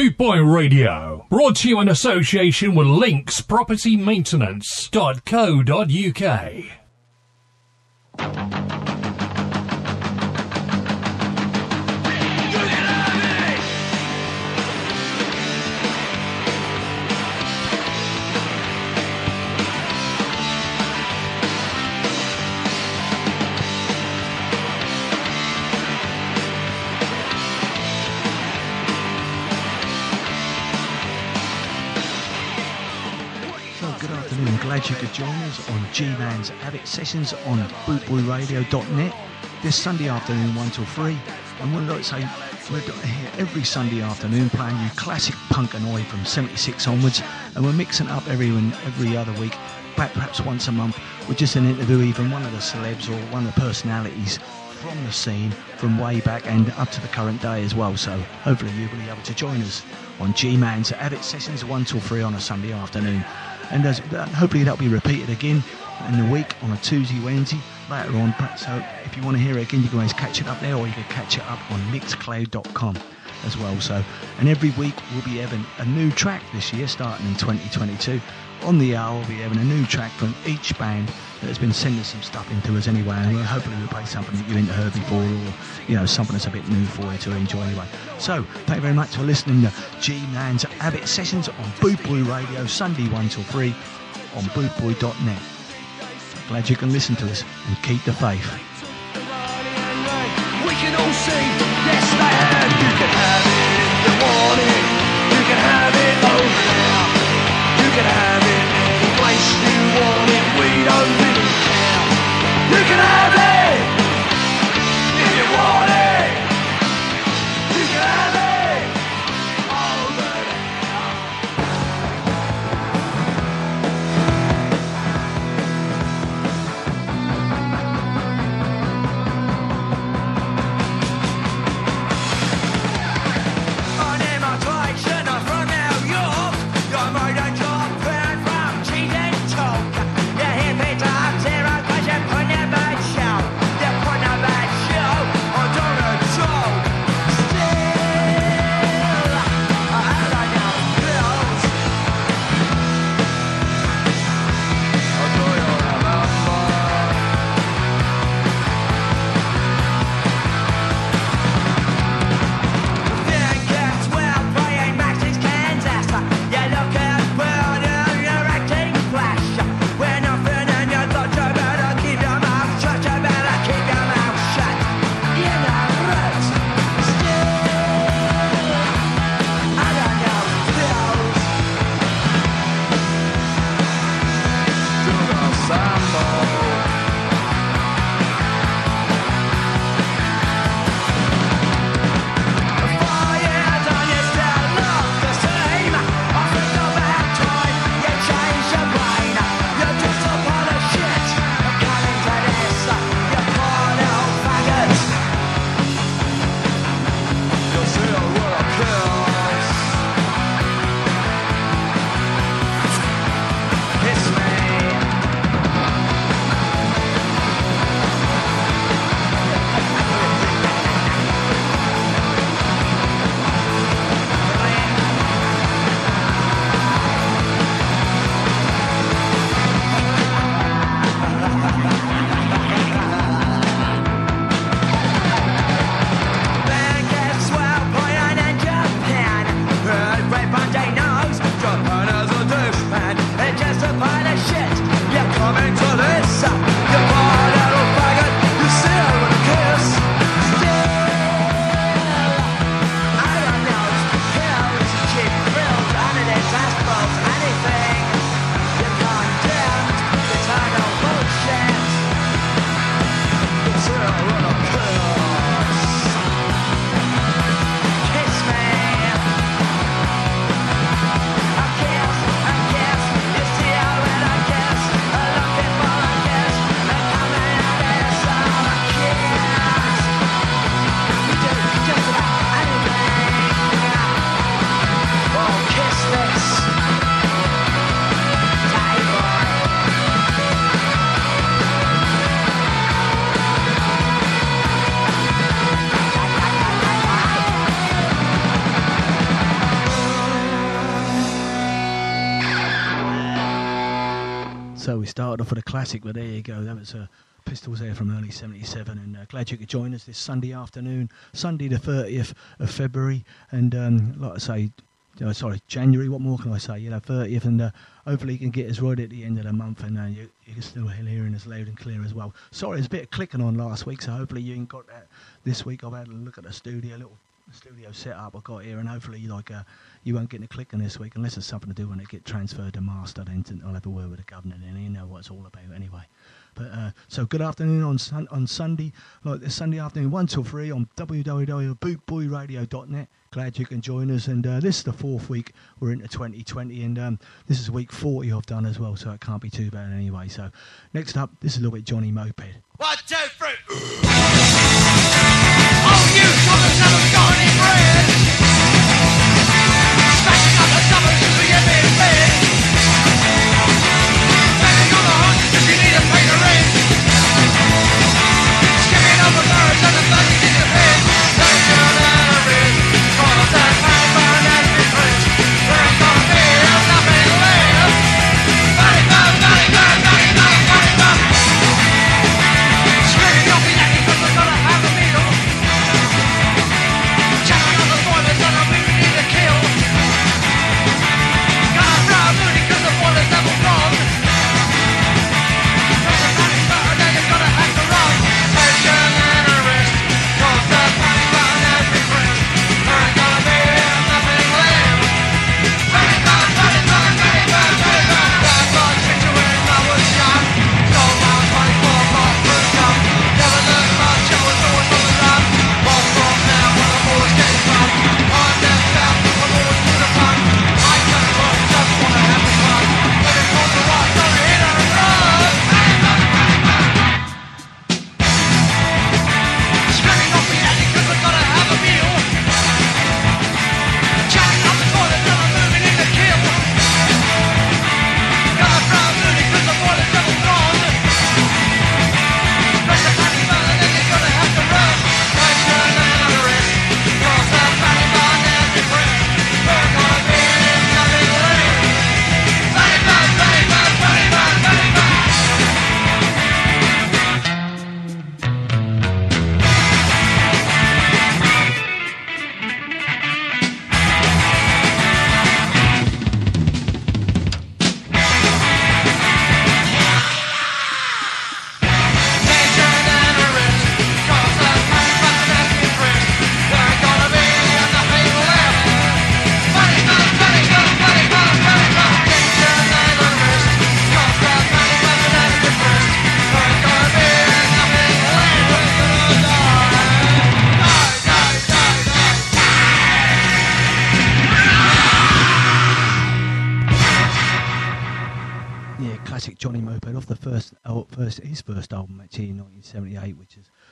Boot Boy Radio. Brought to you in association with Links Property Maintenance.co.uk. glad you could join us on G-Man's Avid Sessions on bootboyradio.net this Sunday afternoon 1 till 3. And we'd like to say we're here every Sunday afternoon playing you classic punk and oi from 76 onwards. And we're mixing up every, every other week, back perhaps once a month, with just an interview, even one of the celebs or one of the personalities from the scene from way back and up to the current day as well. So hopefully you'll be able to join us on G-Man's Avid Sessions 1 till 3 on a Sunday afternoon and as, uh, hopefully that'll be repeated again in the week on a Tuesday, Wednesday later on. So uh, if you want to hear it again, you can always catch it up there, or you can catch it up on mixcloud.com as well. So, and every week we'll be having a new track this year, starting in 2022. On the hour, we'll be having a new track from each band that has been sending some stuff into us anyway, and we'll hopefully we'll play something that you haven't heard before, or you know something that's a bit new for you to enjoy anyway. So, thank you very much for listening to G Man's Avid Sessions on Bootboy Radio, Sunday one till three on bootboy.net. Glad you can listen to us and keep the faith. We can all yes. You can have it you can have it over there, you can have it you want it. We don't really care. You can have it if you want it. Started the classic, but there you go. That was a. Uh, Pistols there from early 77 and uh, glad you could join us this Sunday afternoon, Sunday the 30th of February and um, like I say, uh, sorry, January, what more can I say, you know, 30th and uh, hopefully you can get us right at the end of the month and uh, you, you can still hear hearing us loud and clear as well. Sorry, there's a bit of clicking on last week so hopefully you ain't got that this week. I've had a look at the studio, a little studio setup I've got here and hopefully like uh, you won't get in a clicking this week unless there's something to do when it get transferred to master then I'll have a word with the governor and you know what it's all about anyway. But uh, so good afternoon on sun- on Sunday, like this Sunday afternoon, one till three on www.bootboyradio.net. Glad you can join us, and uh, this is the fourth week we're into 2020, and um, this is week 40 I've done as well, so it can't be too bad anyway. So next up, this is a little bit Johnny Moped. One, two, three.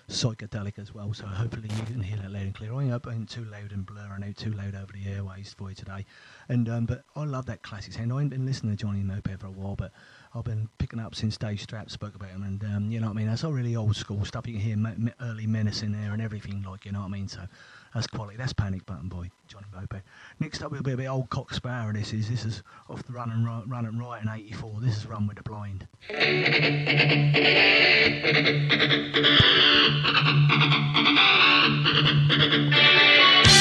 Psychedelic as well. So hopefully you can hear that loud and clear. I ain't been too loud and blurring out too loud over the airways for you today. And um, but I love that classic sound. I ain't been listening to Johnny Moped for a while, but I've been picking up since Dave Strap spoke about him, and um, you know what I mean. That's all really old school stuff. You can hear early Menace in there and everything, like you know what I mean. So that's quality. That's Panic Button boy, Johnny Moped. Next up, we'll be a bit old Cock Sparrer. This is this is off the Running Riot, run and right in '84. This is Run with the Blind.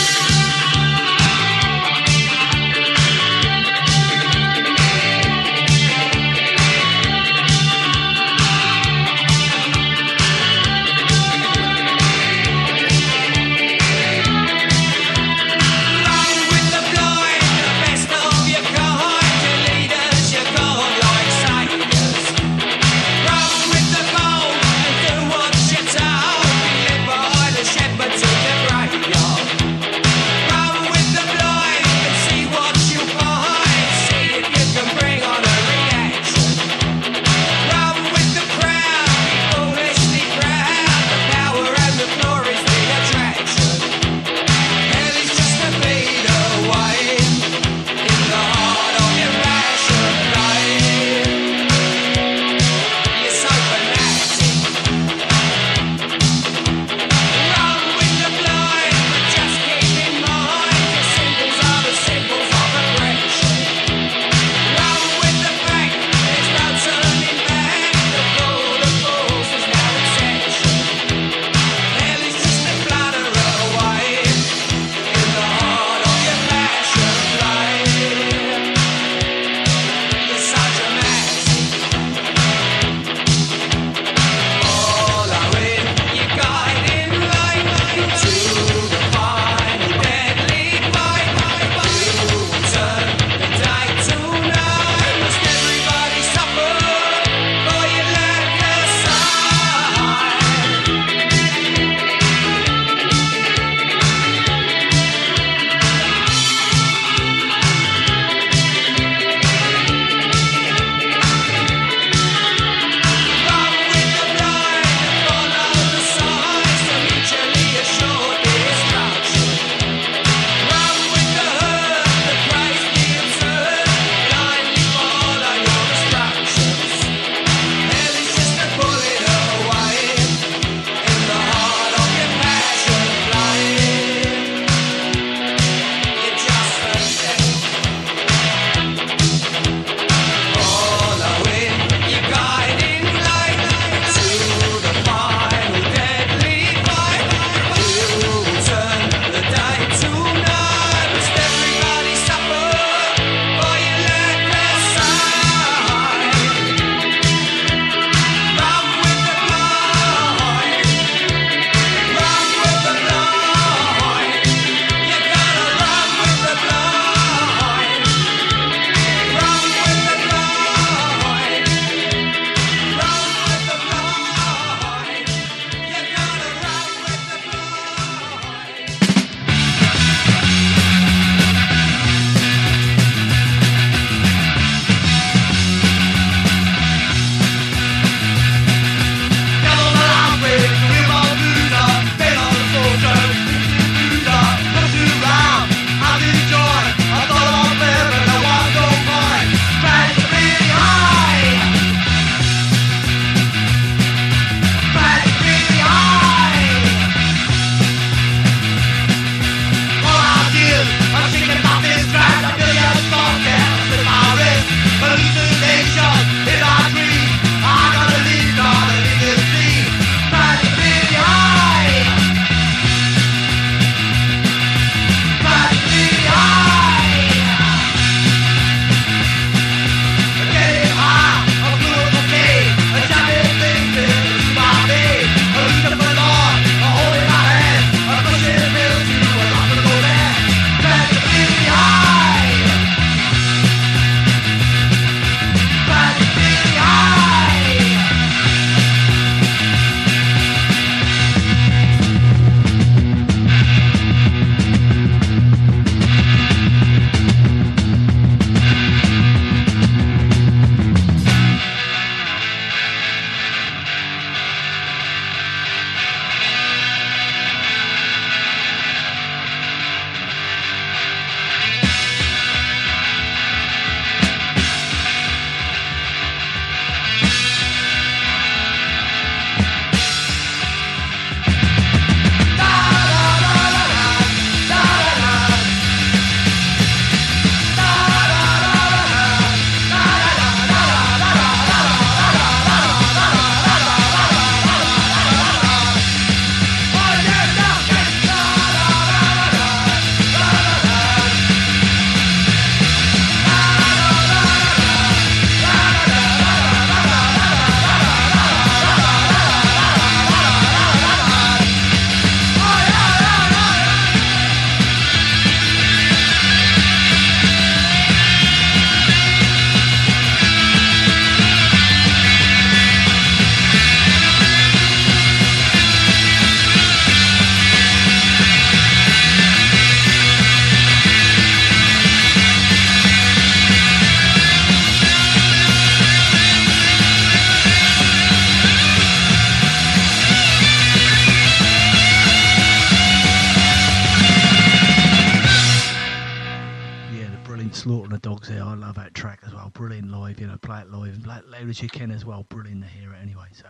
Dogs there. I love that track as well. Brilliant live, you know, play it live and play it loud as you can as well. Brilliant to hear it anyway. So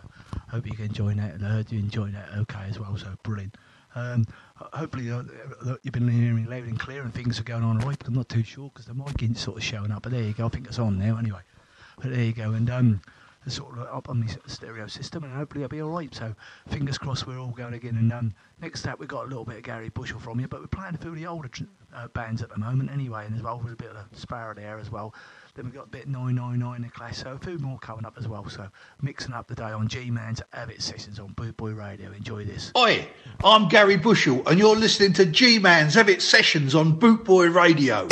hope you can enjoy that. And I heard you enjoyed that okay as well. So brilliant. Um, hopefully uh, uh, you've been hearing me loud and clear and things are going on right. I'm not too sure because the mic isn't sort of showing up. But there you go. I think it's on now anyway. But there you go. And um, sort of up on the stereo system, and hopefully I'll be all right. So fingers crossed, we're all going again. And um, next up, we've got a little bit of Gary Bushell from you, but we're playing few the older tr- uh, bands at the moment anyway, and as well with a bit of a Sparrer there as well. Then we've got a bit of 999 the class, so a few more coming up as well. So mixing up the day on G Man's Avid Sessions on Boot Boy Radio. Enjoy this. Oi, I'm Gary Bushell, and you're listening to G Man's Avid Sessions on Bootboy Radio.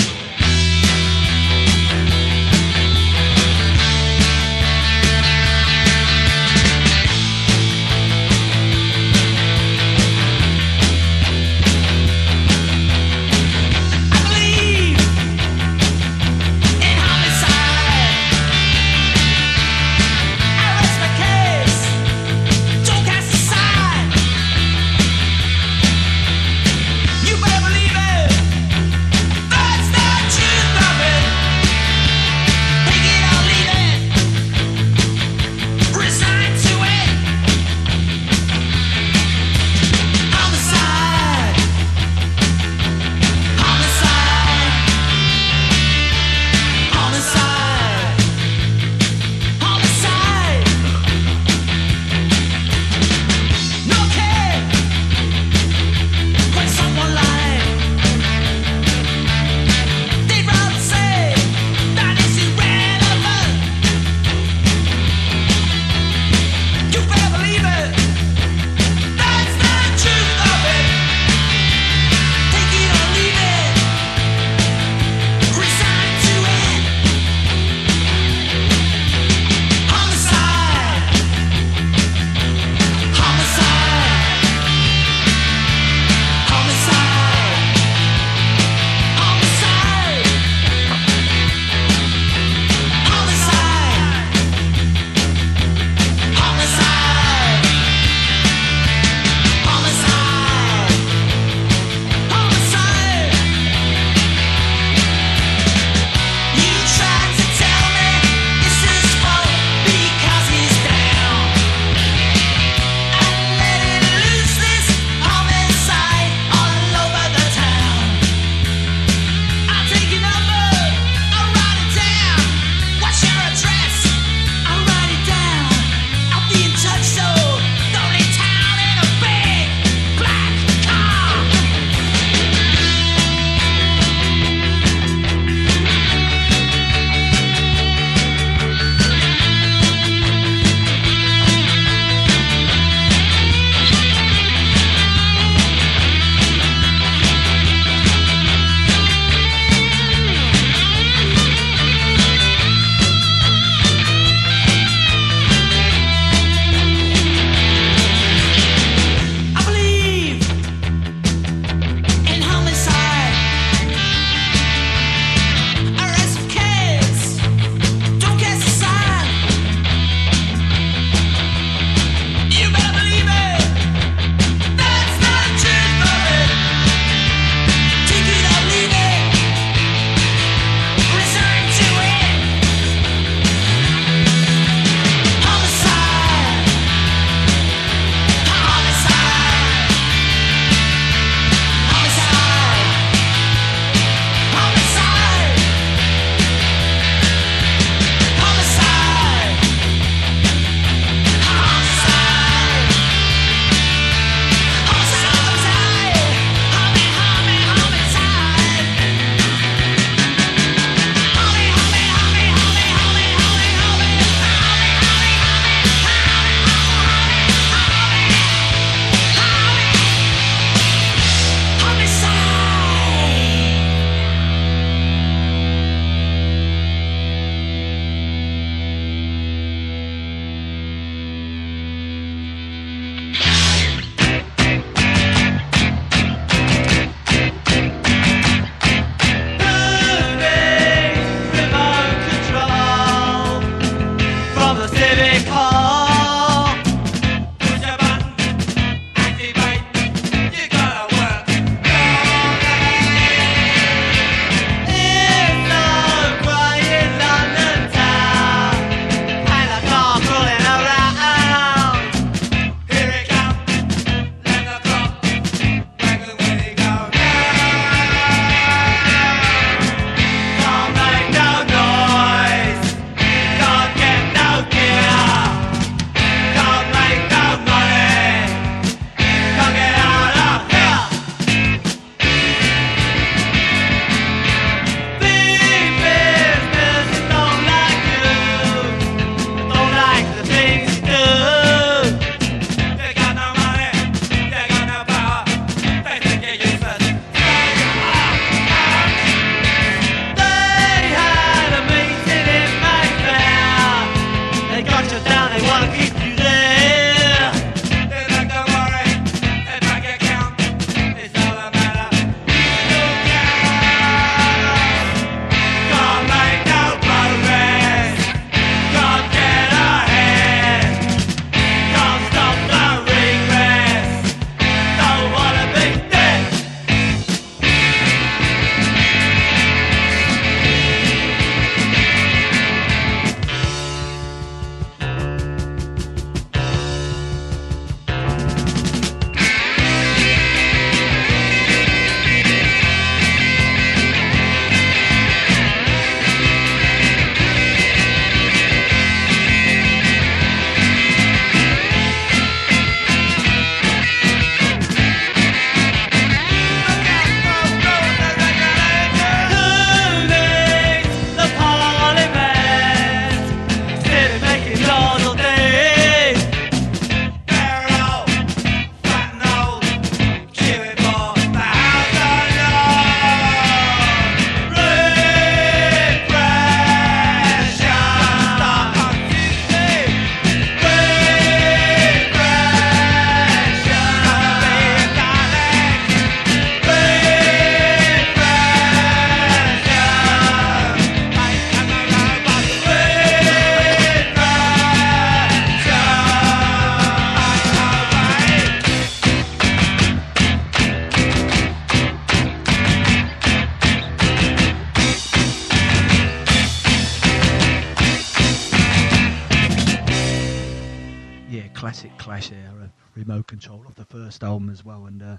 First album as well, and uh,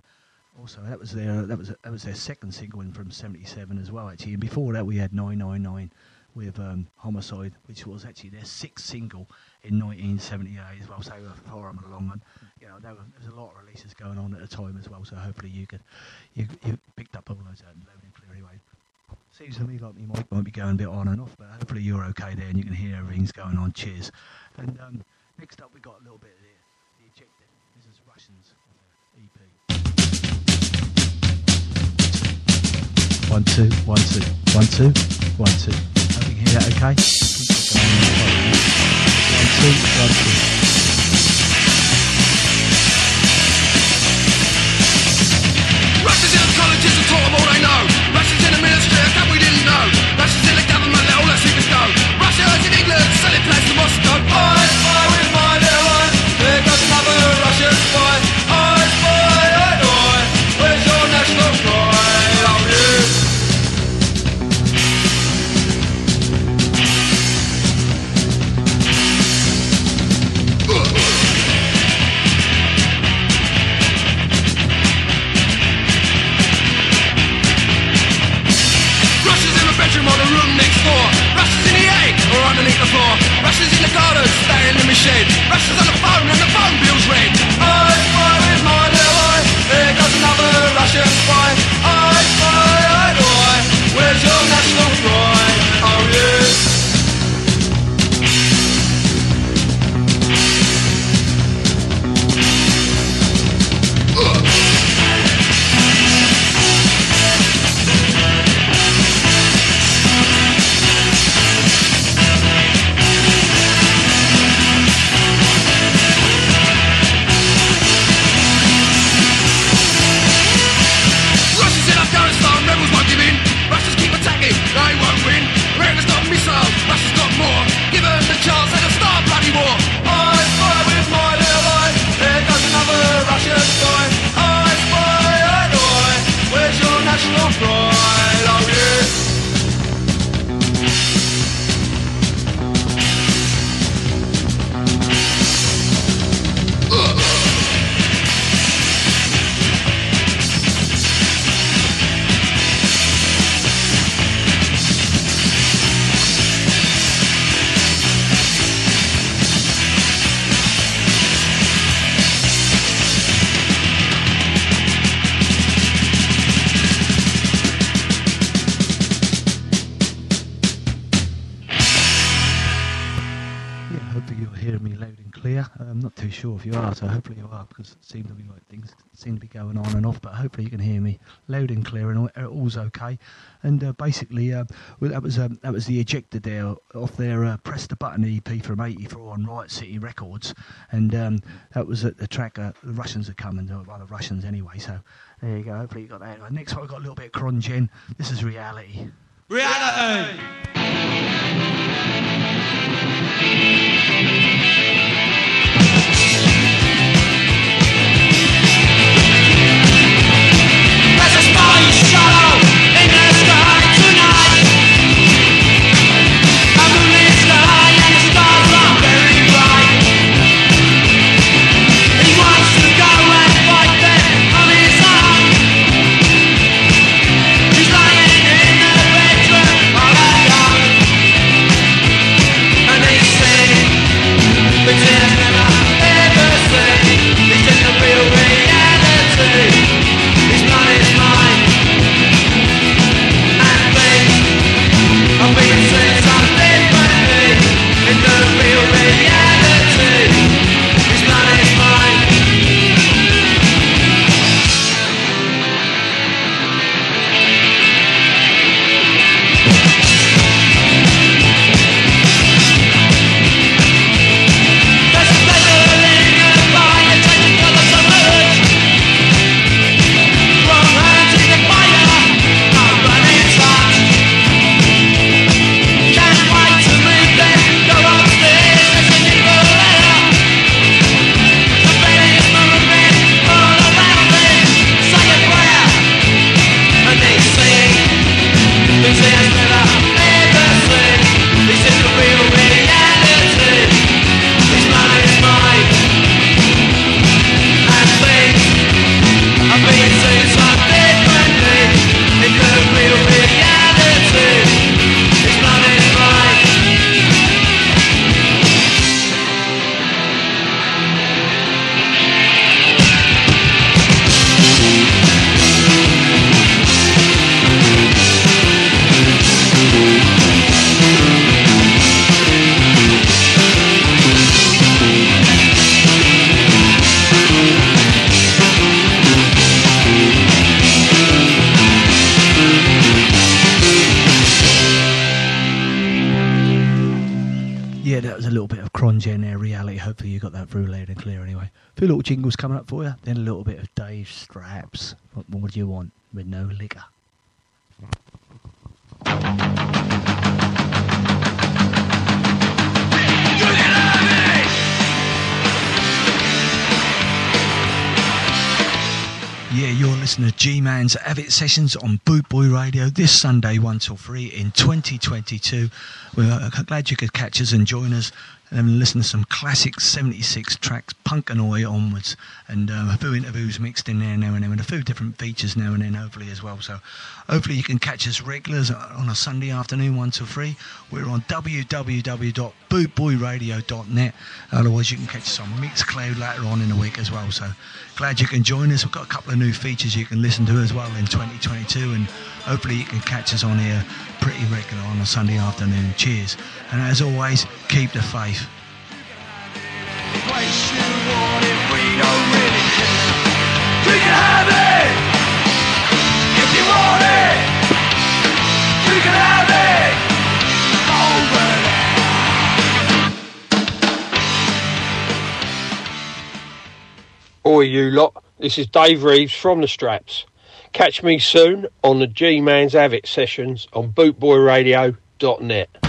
also that was their that was that was their second single in from '77 as well, actually. And before that, we had 999 with um, Homicide, which was actually their sixth single in 1978 as well. So uh, far on along, and you know there, was a lot of releases going on at the time as well. So hopefully you could you, you picked up all those uh, loud and clear anyway. Seems to me like my mic might be going a bit on and off, but hopefully you're okay there and you can hear everything's going on. Cheers. And um, next up, we got a little bit One, two, one, two, one, two, one, two. You can hear that okay. One, two, one, two. Russians in colleges and taught them all they know. Staying not too sure if you are, so hopefully you are because it seems to be like things seem to be going on and off. But hopefully you can hear me loud and clear and all, uh, all's okay. And uh, basically, uh, well, that was um, that was the Ejected there off their uh, press the button EP from '84 on Riot City Records, and um, that was at the track. Uh, the Russians are coming, well, the Russians anyway. So there you go. Hopefully you got that. Uh, Next one, I got a little bit of Crongen. This is reality. Reality. There's Sessions on Boot Boy Radio this Sunday, 1 till 3 in 2022. We're uh, glad you could catch us and join us and listen to some classic 76 tracks, punk and oi onwards, and uh, a few interviews mixed in there now and then, and a few different features now and then, hopefully, as well. So, hopefully, you can catch us regulars on a Sunday afternoon, 1 till 3. We're on www.bootboyradio.net. Otherwise, you can catch us on Mixcloud later on in the week as well. So, glad you can join us. We've got a couple of new features you can listen to as well in 2022, and hopefully, you can catch us on here pretty regular on a Sunday afternoon. Cheers. And as always, keep the faith. You can have it Oi, you lot. This is Dave Reeves from The Straps. Catch me soon on the G Man's Avid sessions on bootboyradio.net.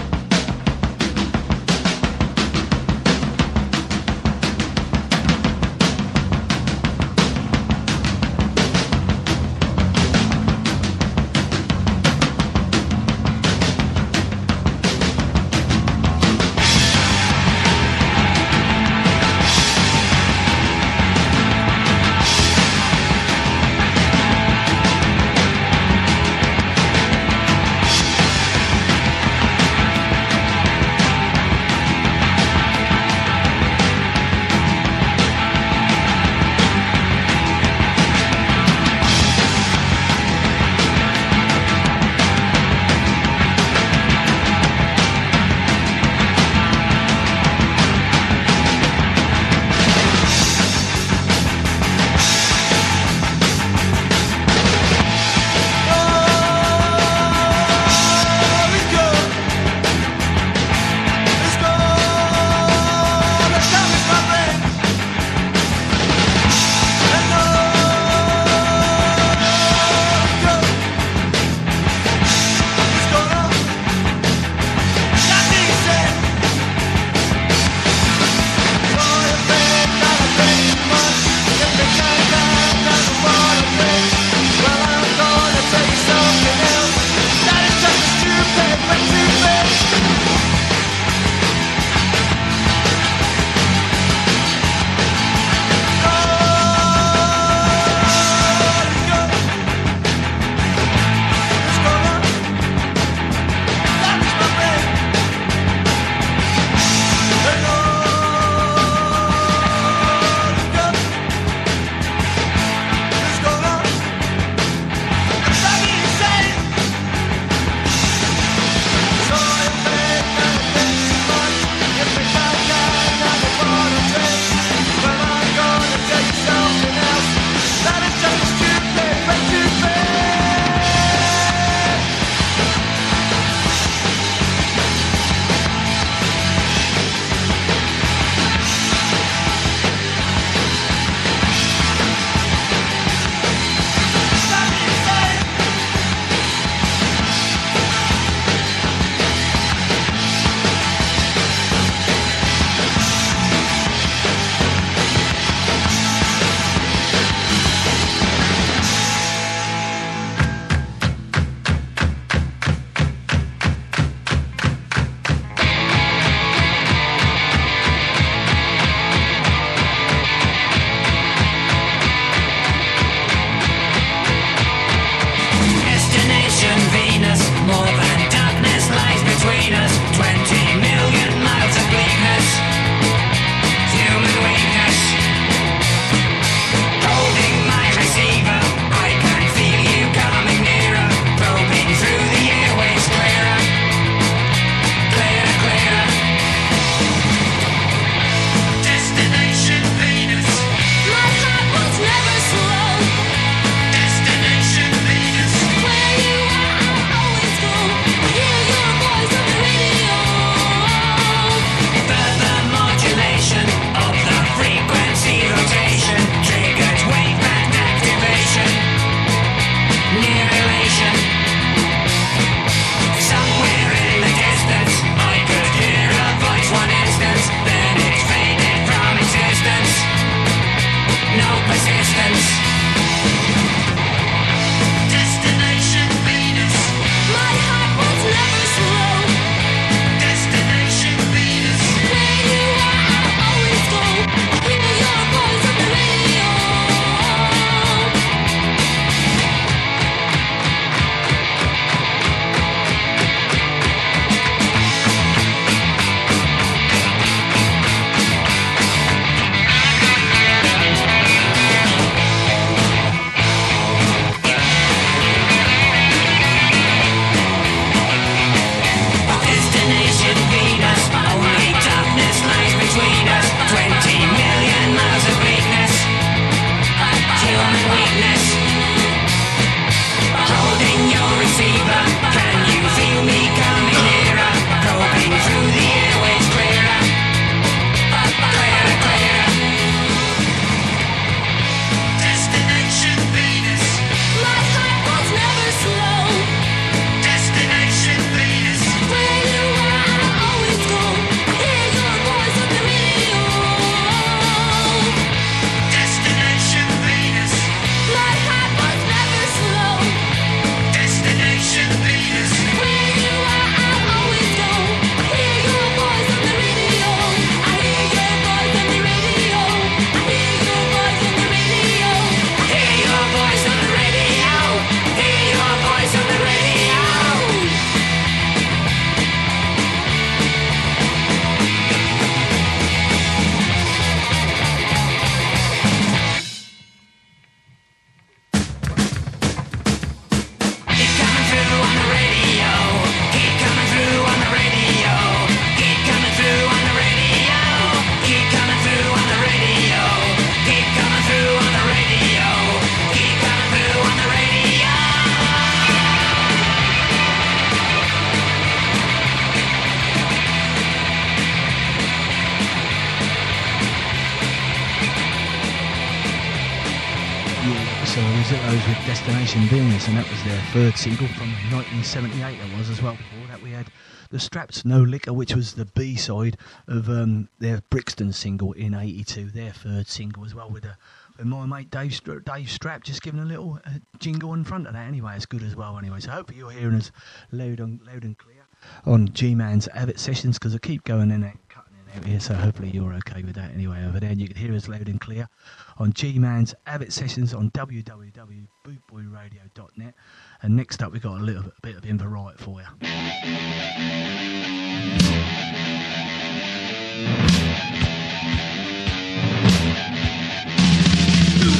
third single from 1978. It was as well. Before that, we had the Straps No Liquor, which was the B side of um, their Brixton single in '82, their third single as well, with, a, with my mate Dave, Dave Strap just giving a little uh, jingle in front of that. Anyway, it's good as well. Anyway, so hopefully you're hearing us loud and loud and clear on G Man's Avid sessions because I keep going in and cutting in out here. So hopefully you're okay with that anyway over there, and you can hear us loud and clear on G Man's Avid sessions on www.bootboyradio.net. And next up, we've got a little bit of info right for you. To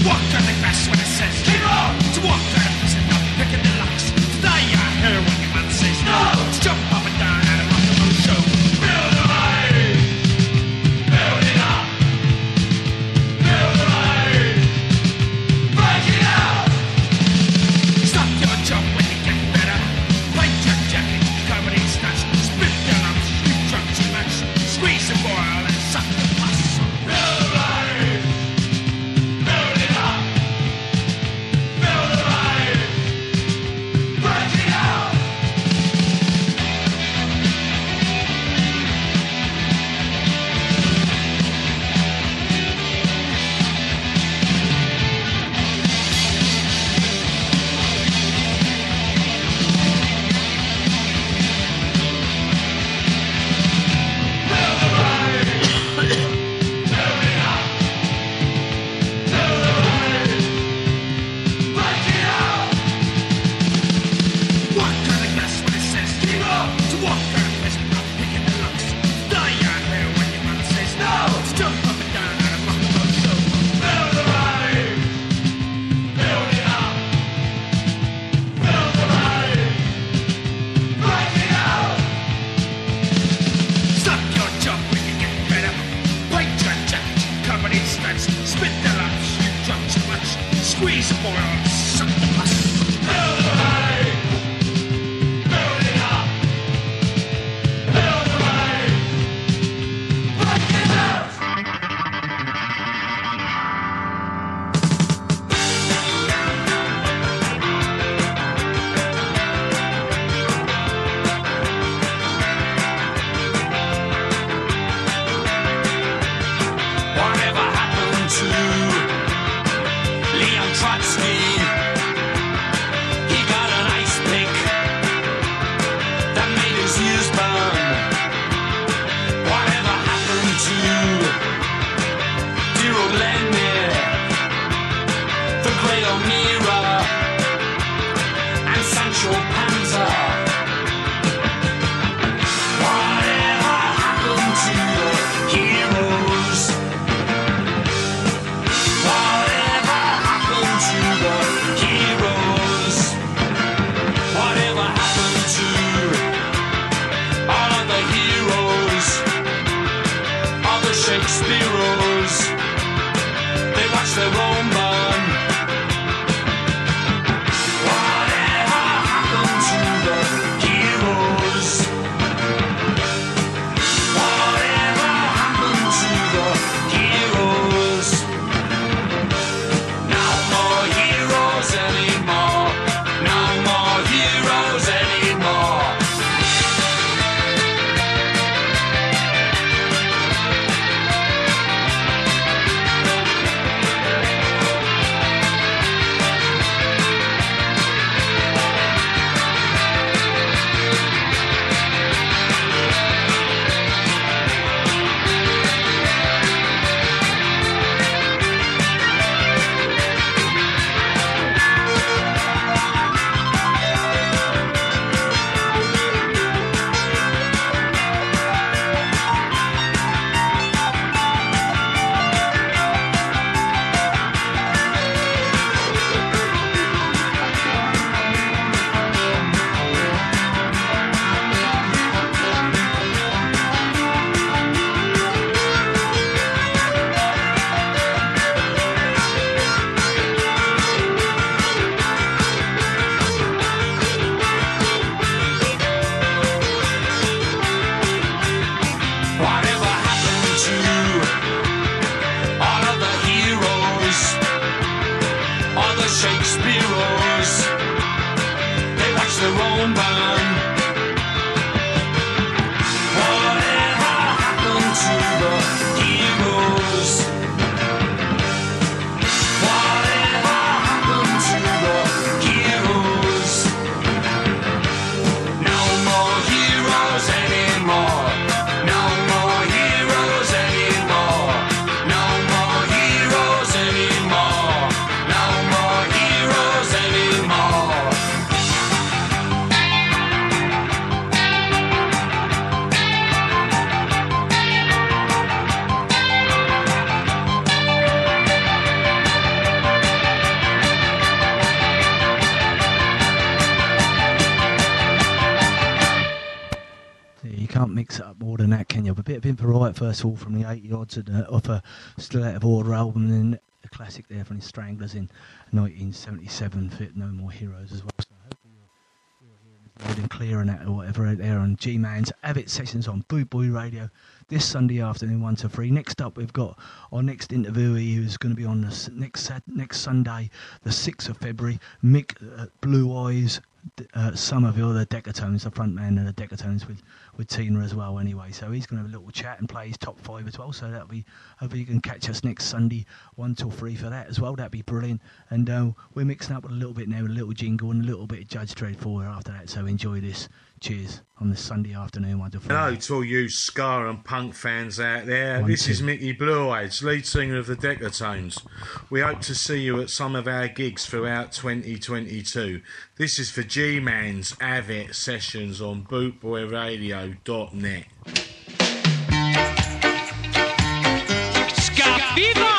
walk on the grass when it says keep on. To walk on a prison, not picking the locks. Today I hear when your man says no. To jump up first of all, from the 80 odds and, uh, off a Still Out of Order album, and then a classic there from the Stranglers in 1977, Fit No More Heroes as well. So hopefully you're, you're and clear and that or whatever out there on G Man's Avid Sessions on Boot Boy Radio this Sunday afternoon, 1 to 3. Next up, we've got our next interviewee who's going to be on the next, next Sunday, the 6th of February, Mick uh, Blue Eyes. Uh, Somerville, the other Decatones, the front man of the Decatones with, with Tina as well, anyway. So he's going to have a little chat and play his top five as well. So that'll be, hopefully, you can catch us next Sunday, 1 till 3 for that as well. That'd be brilliant. And uh, we're mixing up a little bit now, a little jingle and a little bit of Judge Dread for after that. So enjoy this. Cheers on this Sunday afternoon, 1 till 3. Hello to all you ska and punk fans out there. One, this is. Mickey Blue Eyes, lead singer of the Decatones. We hope to see you at some of our gigs throughout 2022. This is for G Man's Avid Sessions on bootboyradio.net. Ska Viva!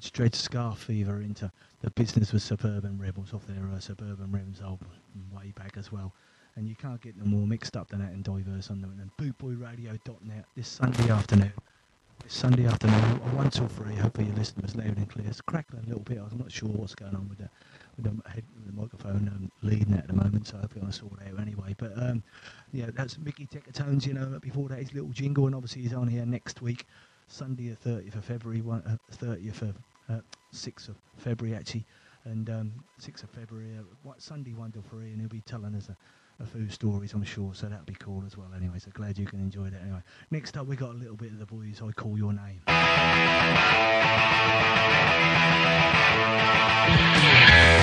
Judge Dread Scar Fever into the business with Suburban Rebels off their uh, Suburban Rebels album way back as well. And you can't get them more mixed up than that and diverse on them. And bootboyradio.net this Sunday afternoon. This Sunday afternoon, one till three. Hopefully your listening was loud and clear. It's crackling a little bit. I'm not sure what's going on with the with the, microphone um, leading at the moment, so hopefully I'll sort it out anyway. But um, yeah, that's Mickey Decatones, you know, before that his little jingle, and obviously he's on here next week, Sunday the 30th of February, one, uh, 30th of, uh, 6th of February actually, and um, 6th of February, uh, Sunday 1 till 3, and he'll be telling us a, a few stories, I'm sure, so that'll be cool as well anyway, so glad you can enjoy that anyway. Next up, we got a little bit of the boys, I Call Your Name.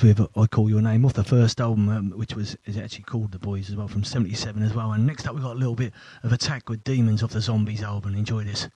boys with "I Call Your Name" off the first album, um, which was is actually called the Boys as well from '77 as well. And next up, we got a little bit of Attak with Demons off the Zombies album. Enjoy this.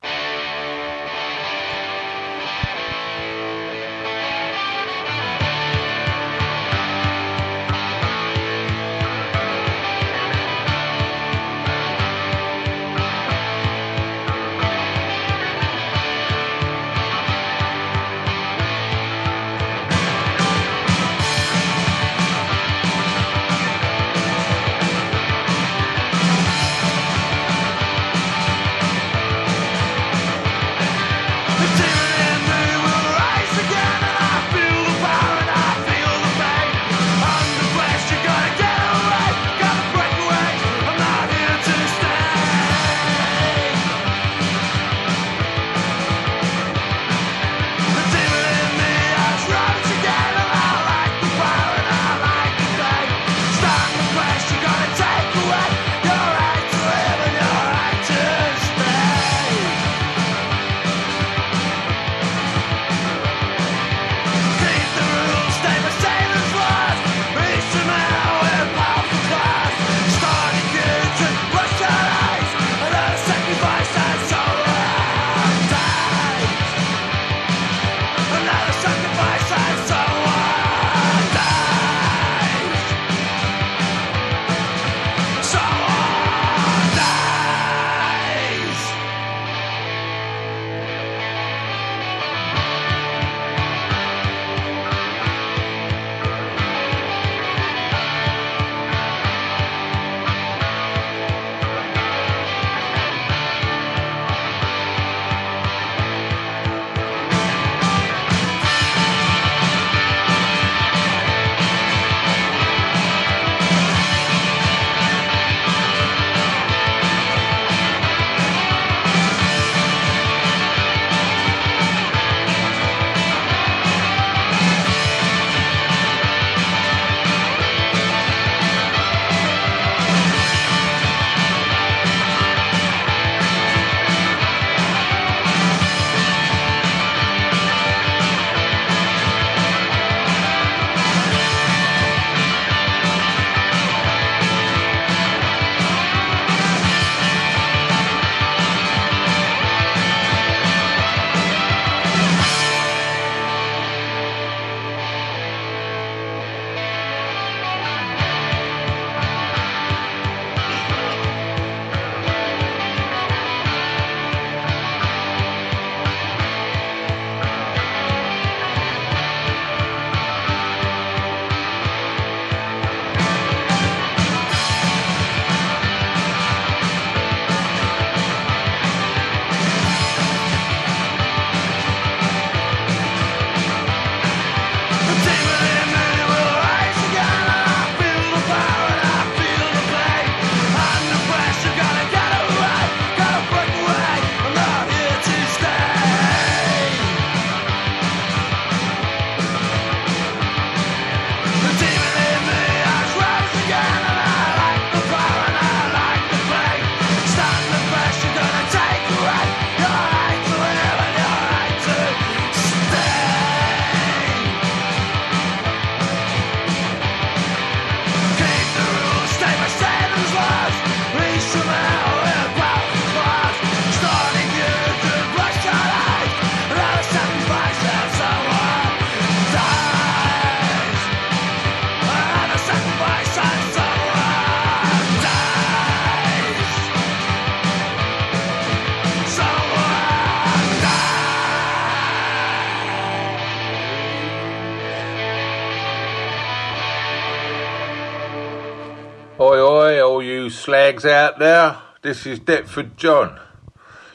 slags out there. This is Deptford John.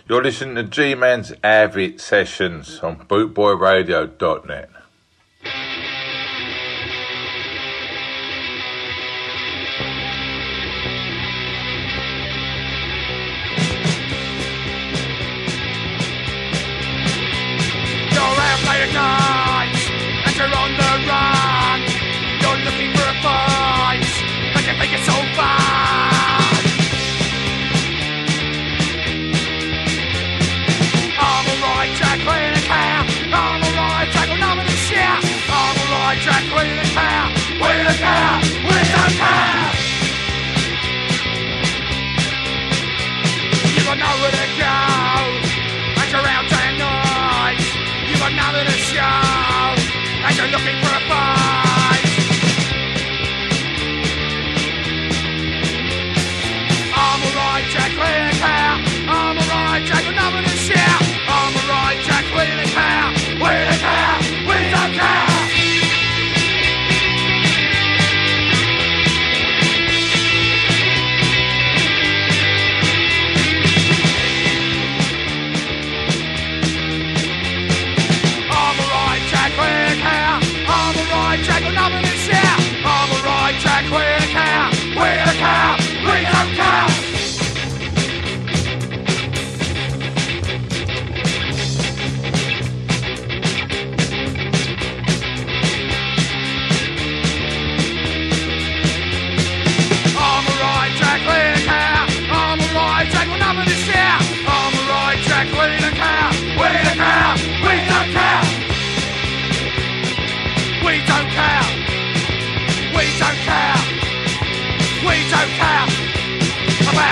You're listening to G Man's Avid Sessions on bootboyradio.net.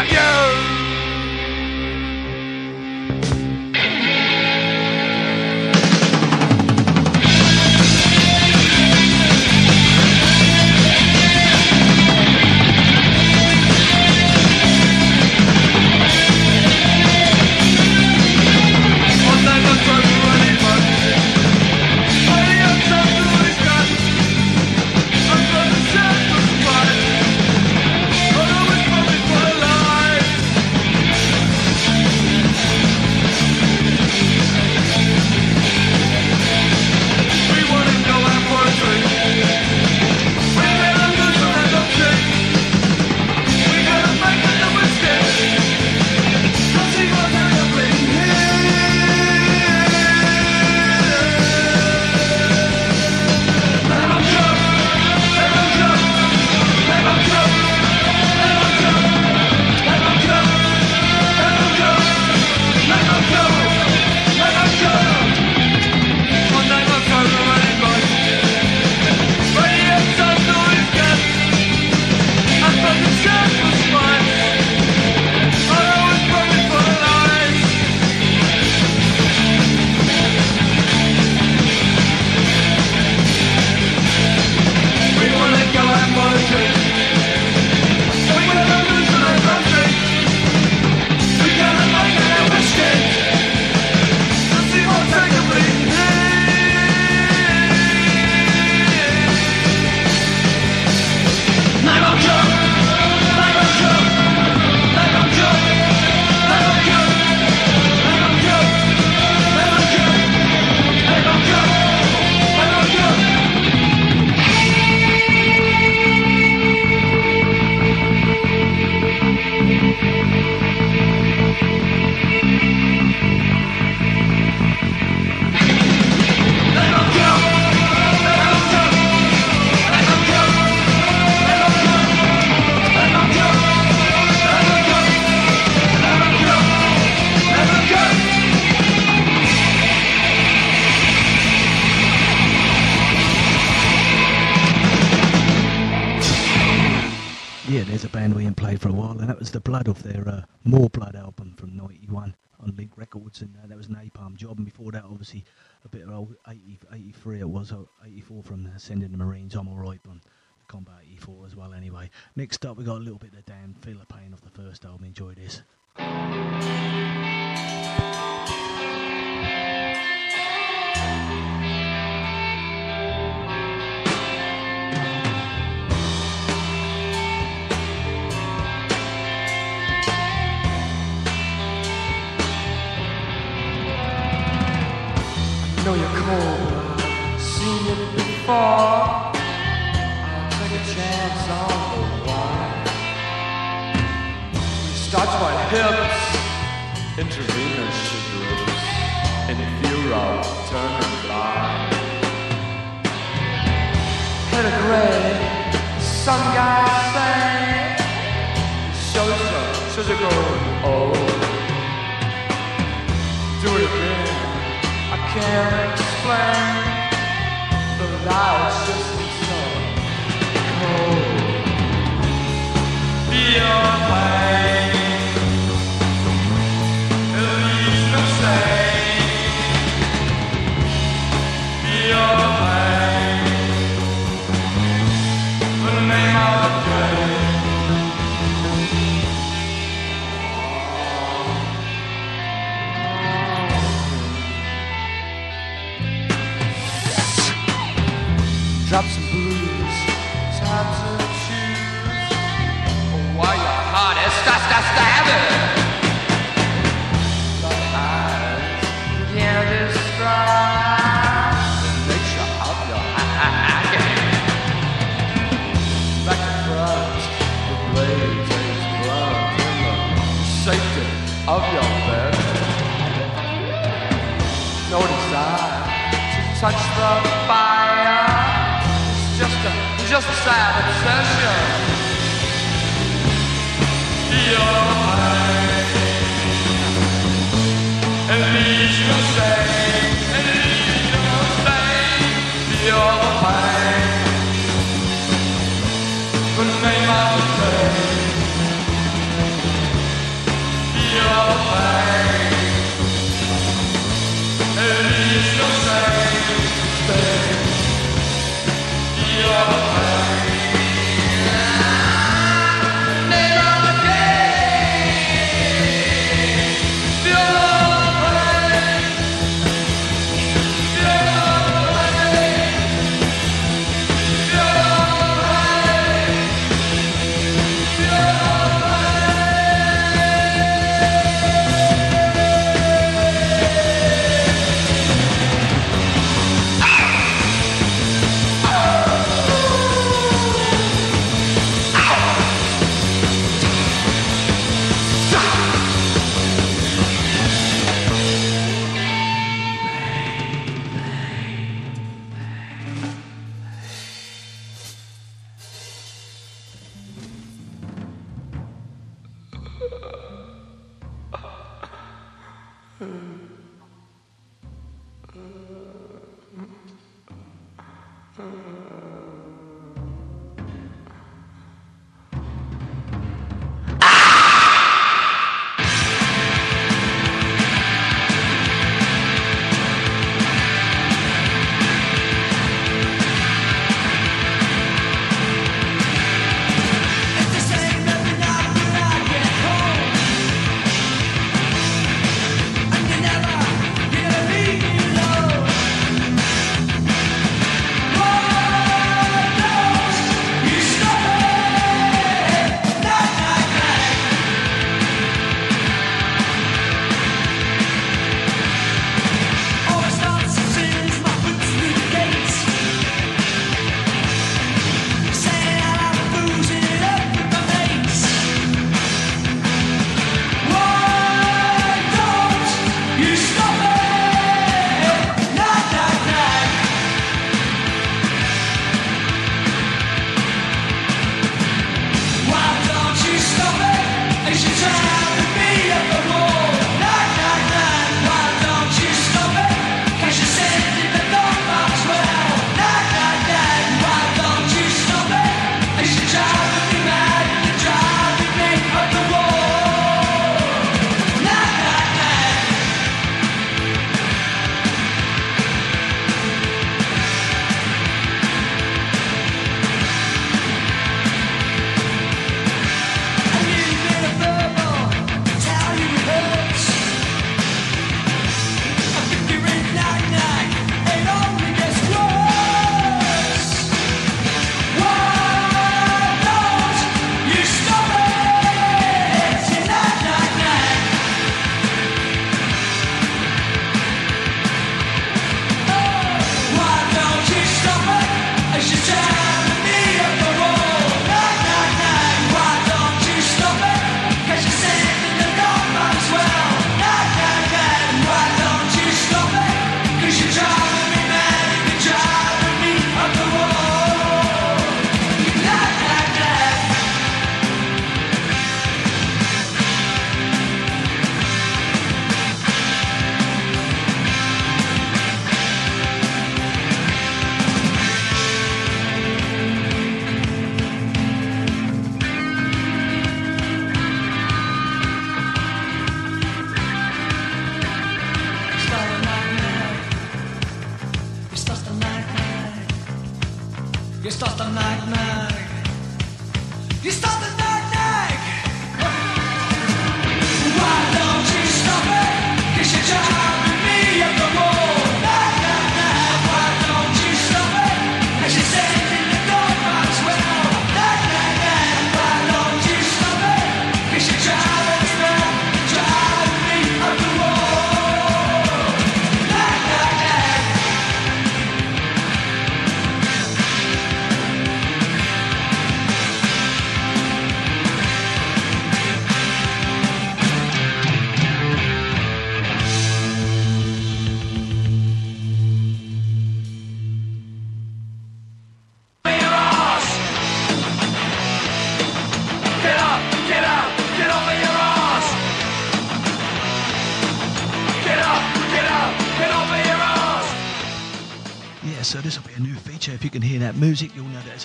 have you? enjoy this.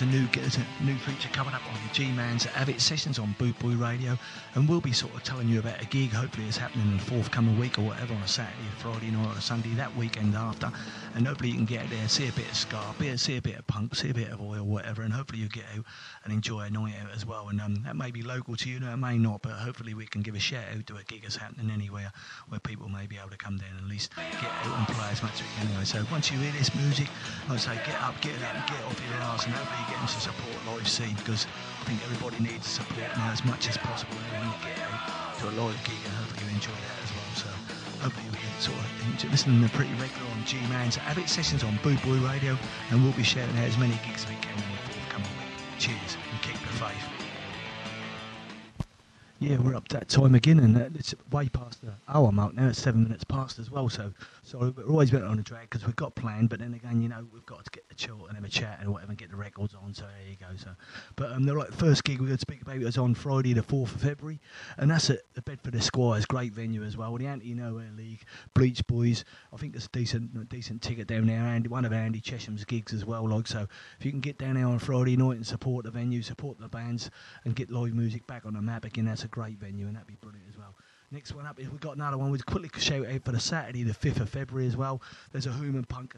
Music, you'll new feature coming up on the G-Man's Avid Sessions on Boot Boy Radio, and we'll be sort of telling you about a gig. Hopefully, it's happening in the forthcoming week or whatever on a Saturday, Friday night, or a Sunday that weekend after, and hopefully you can get there, see a bit of ska, see a bit of punk, see a bit of oi, whatever, and hopefully you get out and enjoy a night out as well. And um, that may be local to you, no, it may not, but hopefully we can give a shout out to a gig that's happening anywhere where people may be able to come down and at least get out and play as much as we can anyway. So once you hear this music, I'd say get up, get up, get off your arse, and hopefully you get into support live scene because I think everybody needs support now as much as possible. When you get out to a live gig, and hopefully you enjoy that as well. So hopefully we can sort of enjoy, listen to pretty regular on G-Man's Avid sessions on Boot Boy Radio, and we'll be sharing out as many gigs as we can in the forthcoming week. Cheers and keep the faith. Yeah, we're up that time again, and it's way past the hour mark now. It's seven minutes past as well. So sorry, we're always been on a drag because we've got planned, but then again, you know, we've got to get the chill and have a chat and whatever, and get the records on. So there you go. So, but um, the like first gig we're going to speak about was on Friday, the fourth of February, and that's at the Bedford Esquires, great venue as well. The Anti Nowhere League, Bleach Boys. I think there's a decent, decent ticket down there. Andy, one of Andy Chesham's gigs as well. Like so, if you can get down there on Friday night and support the venue, support the bands, and get live music back on the map again, that's a great venue, and that'd be brilliant. Next one up is we've got another one. We'll quickly shout out for the Saturday, the 5th of February as well. There's a Human Punk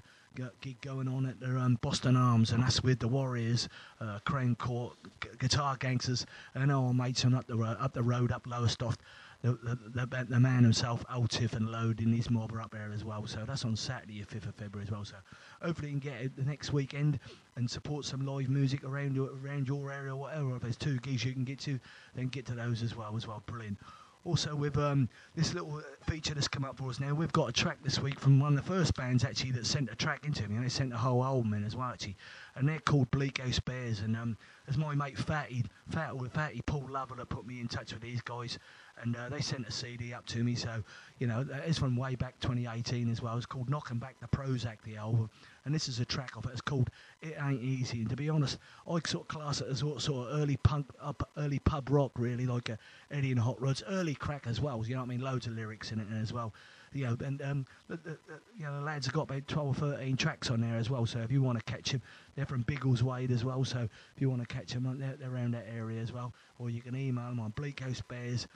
gig going on at the um, Boston Arms, and that's with the Warriors, uh, Crane Court, G- Guitar Gangsters, and our mates on up the road, up the road, up Lowestoft. The, the, the, the man himself, Altif and Load, in his mob are up there as well. So that's on Saturday, the 5th of February as well. So hopefully you can get it the next weekend and support some live music around your, around your area or whatever. If there's two gigs you can get to, then get to those as well, as well. Brilliant. Also, with um, this little feature that's come up for us now, we've got a track this week from one of the first bands actually that sent a track into me, and they sent a whole album in as well actually, and they're called Bleak House Bears, and um, there's my mate Fatty, Fatty, Fatty Paul Lover that put me in touch with these guys, and uh, they sent a CD up to me, so you know is from way back 2018 as well. It's called Knocking Back the Prozac, the album, and this is a track of it. It's called It Ain't Easy, and to be honest, I sort of class it as sort of early punk, up, early pub rock, really, like uh, Eddie and Hot Rods, early crack as well. You know what I mean? Loads of lyrics in it as well. You know, and um, the, the, you know the lads have got about 12 or 13 tracks on there as well. So if you want to catch them, they're from Biggleswade as well. So if you want to catch them, they're, they're around that area as well. Or you can email them on bleakhousebears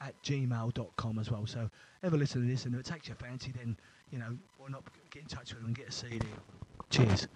at gmail.com as well. So ever listen to this and if it takes your fancy, then you know why not get in touch with them and get a CD. Cheers.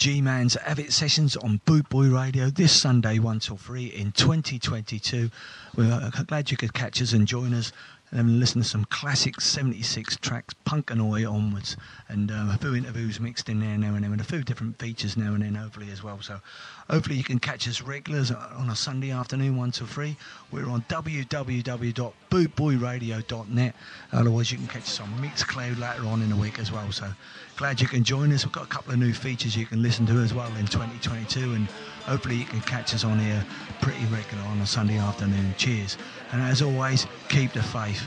G Man's Avid Sessions on Boot Boy Radio this Sunday, 1 till 3 in 2022. We're uh, glad you could catch us and join us and listen to some classic 76 tracks, punk and oi onwards, and uh, a few interviews mixed in there now and then, and a few different features now and then, hopefully, as well. So, hopefully, you can catch us regulars on a Sunday afternoon, 1 to 3. We're on www.bootboyradio.net. Otherwise, you can catch us on Mixcloud later on in the week as well. So, glad you can join us. We've got a couple of new features you can listen to as well in 2022, and hopefully, you can catch us on here pretty regular on a Sunday afternoon. Cheers. And as always, keep the faith.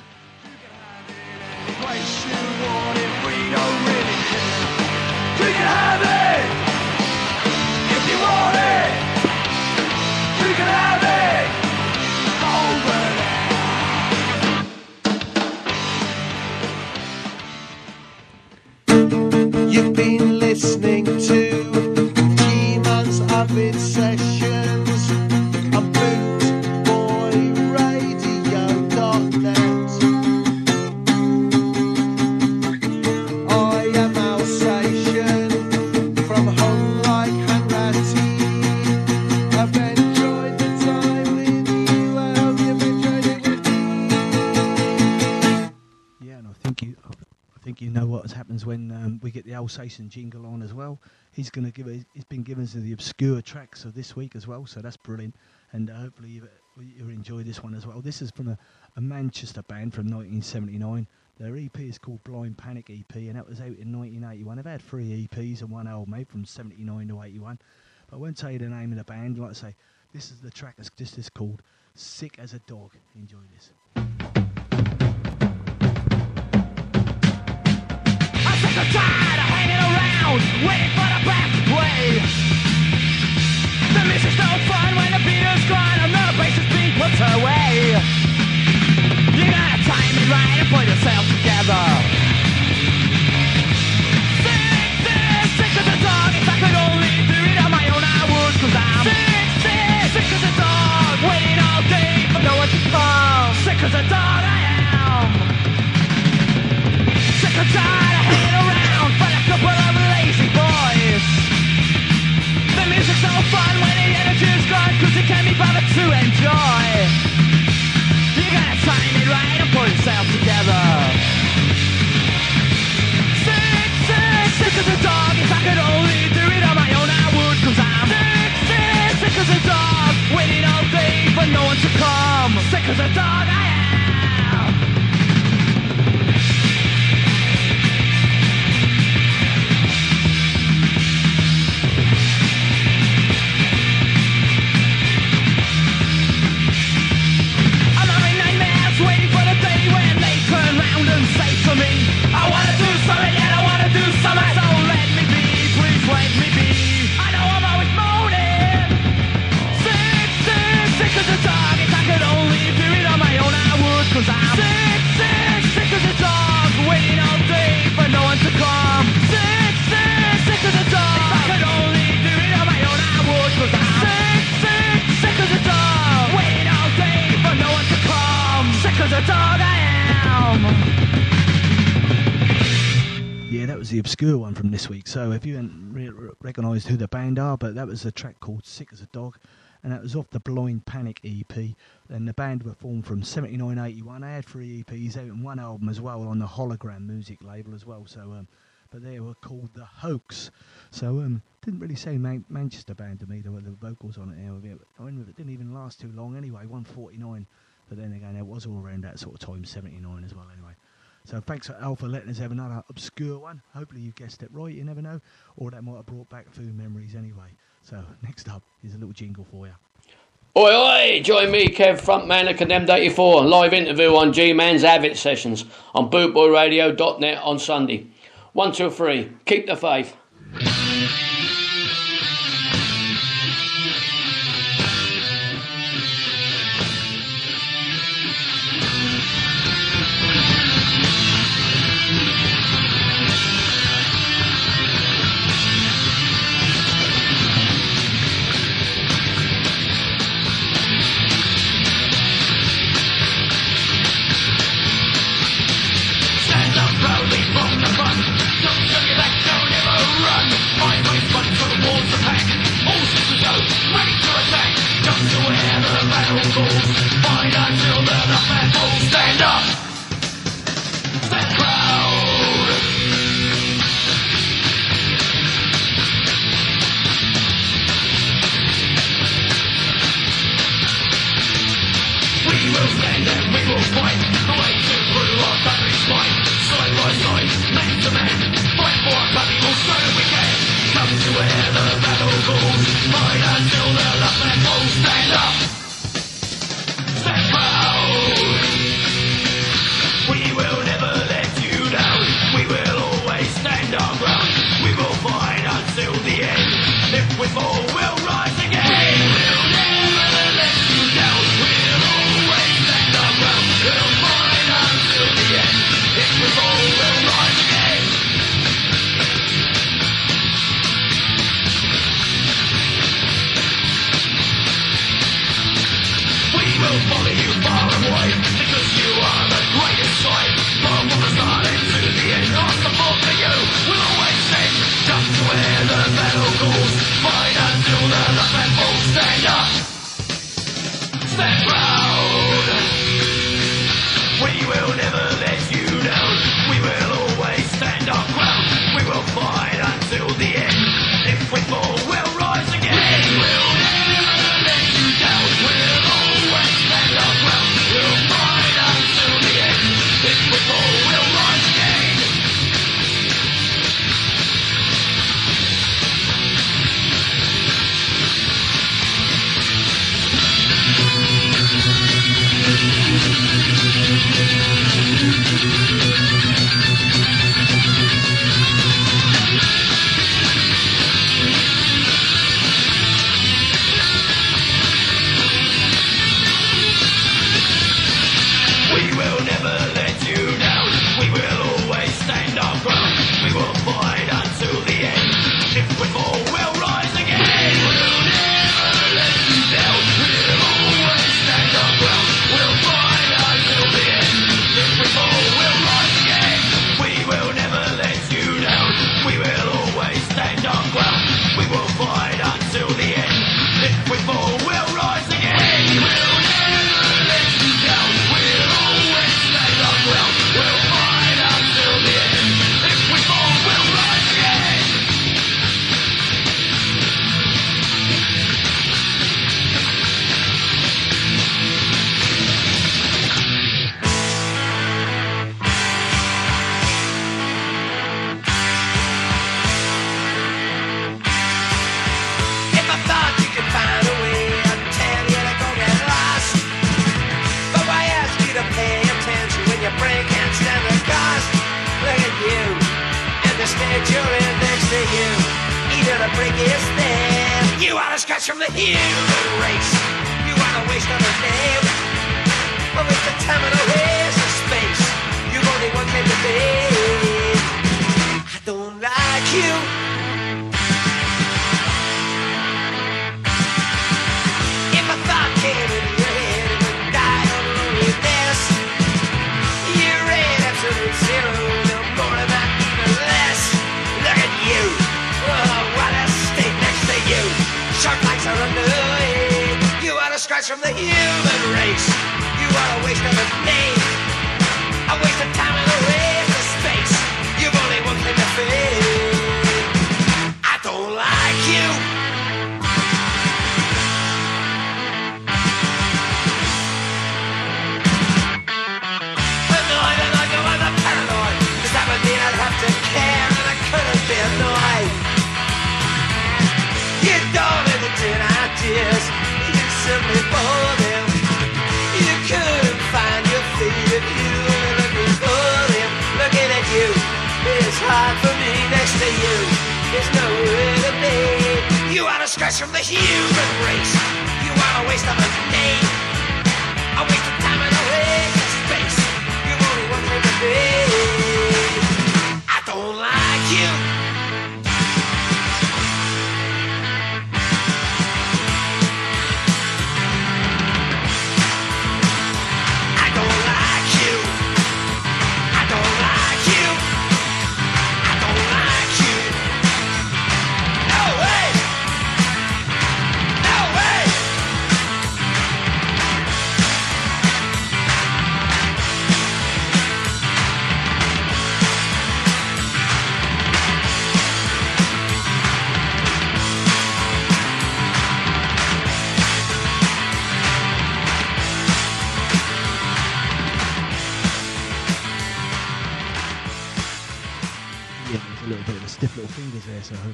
You we have it if you want it. You can have it over there. You've been listening to G-Man's Avid Alsatian jingle on as well. He's going to give. us- He's been given us the obscure tracks of this week as well, so that's brilliant. And uh, hopefully you you enjoy this one as well. This is from a, a Manchester band from 1979. Their EP is called Blind Panic EP, and that was out in 1981. They've had three EPs and one album made from 79 to 81. But I won't tell you the name of the band. Like I say, this is the track that's just is called "Sick as a Dog." Enjoy this. Waiting for the back play. The music's no fun when the beat is gone and the bass is being put away. You gotta time it right and put yourself together. As a dog. If I could only do it on my own, I would. Cause I'm sick, sick, as a dog. Waiting all day for no one to. Sick as a dog I am. Sick and tired of No fun when the energy's gone, cause it can't be bothered to enjoy. You gotta time it right and pull yourself together. Sick, sick, sick as a dog. If I could only do it on my own, I would, cause I'm sick, sick, sick as a dog. Waiting all day for no one to come. Sick as a dog I the obscure one from this week. So if you hadn't re- re- recognised who the band are, but that was a track called "Sick as a Dog," and that was off the Blind Panic EP. And the band were formed from 79, 81. They had three EPs out and one album as well on the Hologram music label as well. So, um, but they were called the Hoax. So um, didn't really say Man- Manchester band to me. There were the vocals on it. Mean, it didn't even last too long anyway. 149. But then again, it was all around that sort of time, 79 as well. Anyway. So thanks for Alpha letting us have another obscure one. Hopefully you guessed it right, you never know. Or that might have brought back a few memories anyway. So next up is a little jingle for you. Oi, oi! Join me, Kev, frontman of Condemned 84, live interview on G Man's Avid Sessions on bootboyradio.net on Sunday. One, two, three. Keep the faith. biggest thing. You are a scratch from the human race. You are a waste of a name. Well, it's a time and a waste of space. You've only one claim to be. I don't like you. from the human race. You are a waste of a name. there's nowhere to be. You are a scratch from the human race. You are a waste of a name, A waste of time and a waste of space. You've only one dream to be.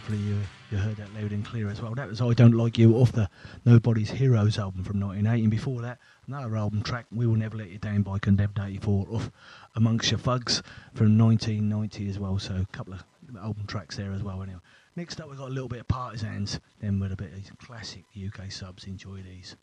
Hopefully you you heard that loud and clear as well. That was I Don't Like You off the Nobody's Heroes album from 1980. And before that, another album track, We Will Never Let You Down by Condemned 84 off Amongst Your Thugs from 1990 as well. So a couple of album tracks there as well. Anyway, next up we've got a little bit of Partisans, then with a bit of classic UK subs. Enjoy these.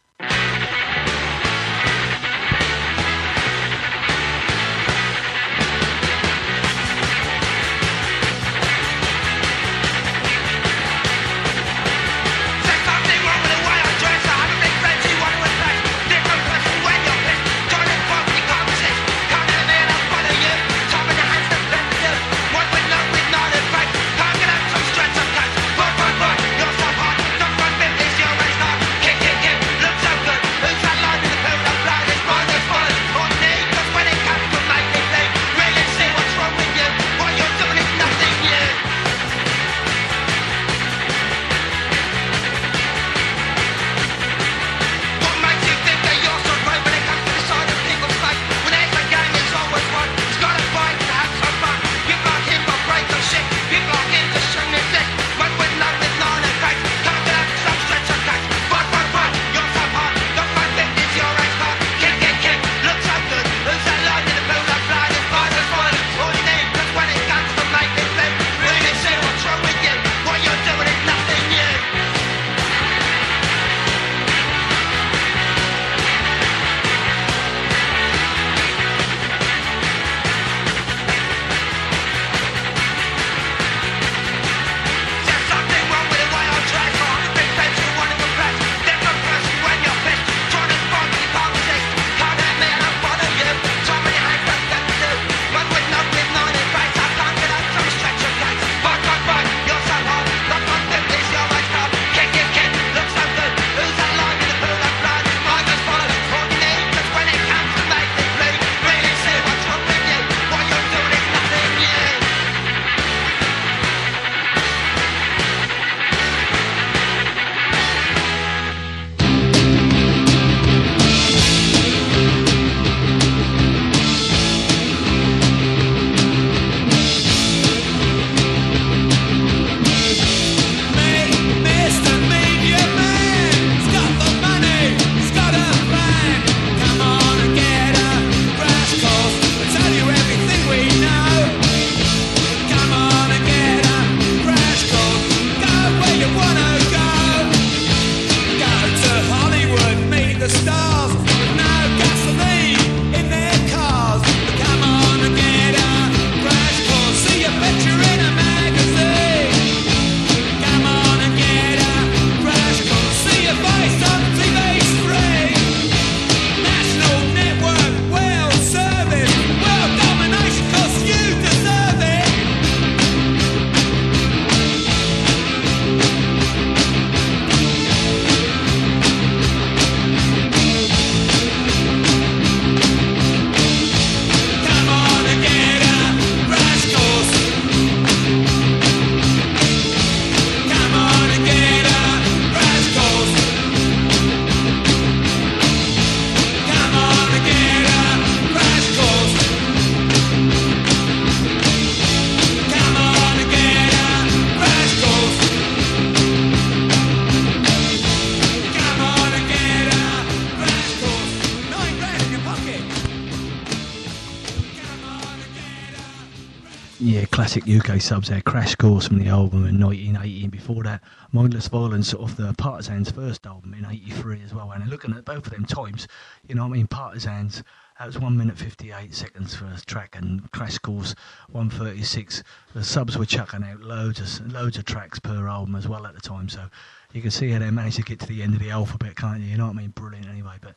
Classic UK subs there. Crash Course from the album in 1980, and before that, Mindless Violence off the Partisans' first album in 83 as well. And looking at both of them times, you know what I mean? Partisans, that was 1 minute 58 seconds for a track, and Crash Course 136. The subs were chucking out loads of, loads of tracks per album as well at the time, so you can see how they managed to get to the end of the alphabet, can't you? You know what I mean? Brilliant anyway, but.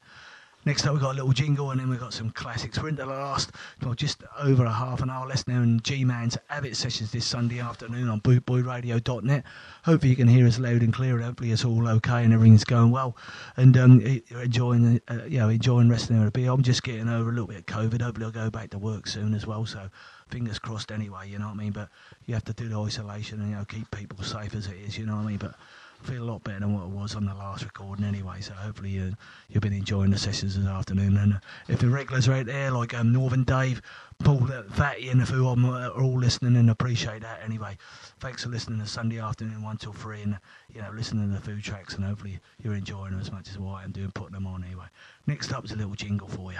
Next up, we've got a little jingle, and then we've got some classics. We're into the last, well, just over a half an hour less now in G Man's Avid sessions this Sunday afternoon on bootboyradio.net. Hopefully, you can hear us loud and clear. And Hopefully, it's all okay and everything's going well. And um, enjoying, uh, you know, enjoying a bit. I'm just getting over a little bit of COVID. Hopefully, I'll go back to work soon as well. So, fingers crossed anyway, you know what I mean? But you have to do the isolation and, you know, keep people safe as it is, you know what I mean? But feel a lot better than what it was on the last recording anyway. So hopefully you you've been enjoying the sessions this afternoon. And uh, if the regulars are out there like um, Northern Dave, Paul Fatty, and who I'm uh, are all listening and appreciate that anyway. Thanks for listening to Sunday afternoon one till three, and you know listening to the food tracks, and hopefully you're enjoying them as much as what I'm doing putting them on anyway. Next up is a little jingle for you.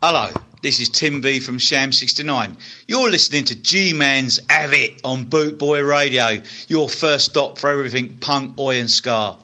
Hello, this is Tim V from Sham69. You're listening to G Man's Avid on Boot Boy Radio, your first stop for everything punk, oi, and ska.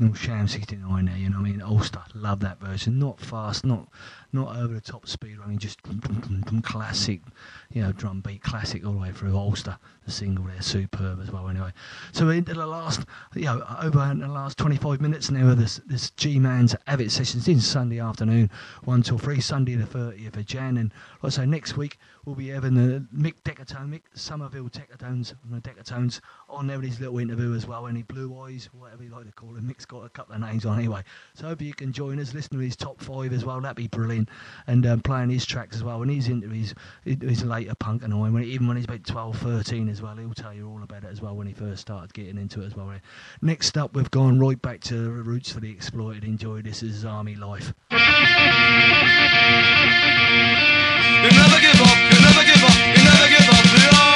Original Sham 69 there, you know what I mean? Ulster, love that version. Not fast, not not over the top speed running, just classic, you know, drum beat classic all the way through Ulster. The single there, superb as well, anyway. So into the last, you know, over in the last 25 minutes now of this, this G Man's Avid sessions in Sunday afternoon, 1 till 3, Sunday the 30th of Jan. And like I say, next week we'll be having the Mick Decatone, Mick Somerville Decatones, from the Decatones on there with his little interview as well. Any blue eyes, whatever you like to call him. Mick's got a couple of names on anyway. So hope you can join us, listen to his top five as well. That'd be brilliant. And um, playing his tracks as well. And he's into his, his later punk and. When, even when he's about 12, 13 as well, he'll tell you all about it as well when he first started getting into it as well. Eh? Next up, we've gone right back to the roots for the exploited. Enjoy this is Army Life. You never give up, you never give up, you never give up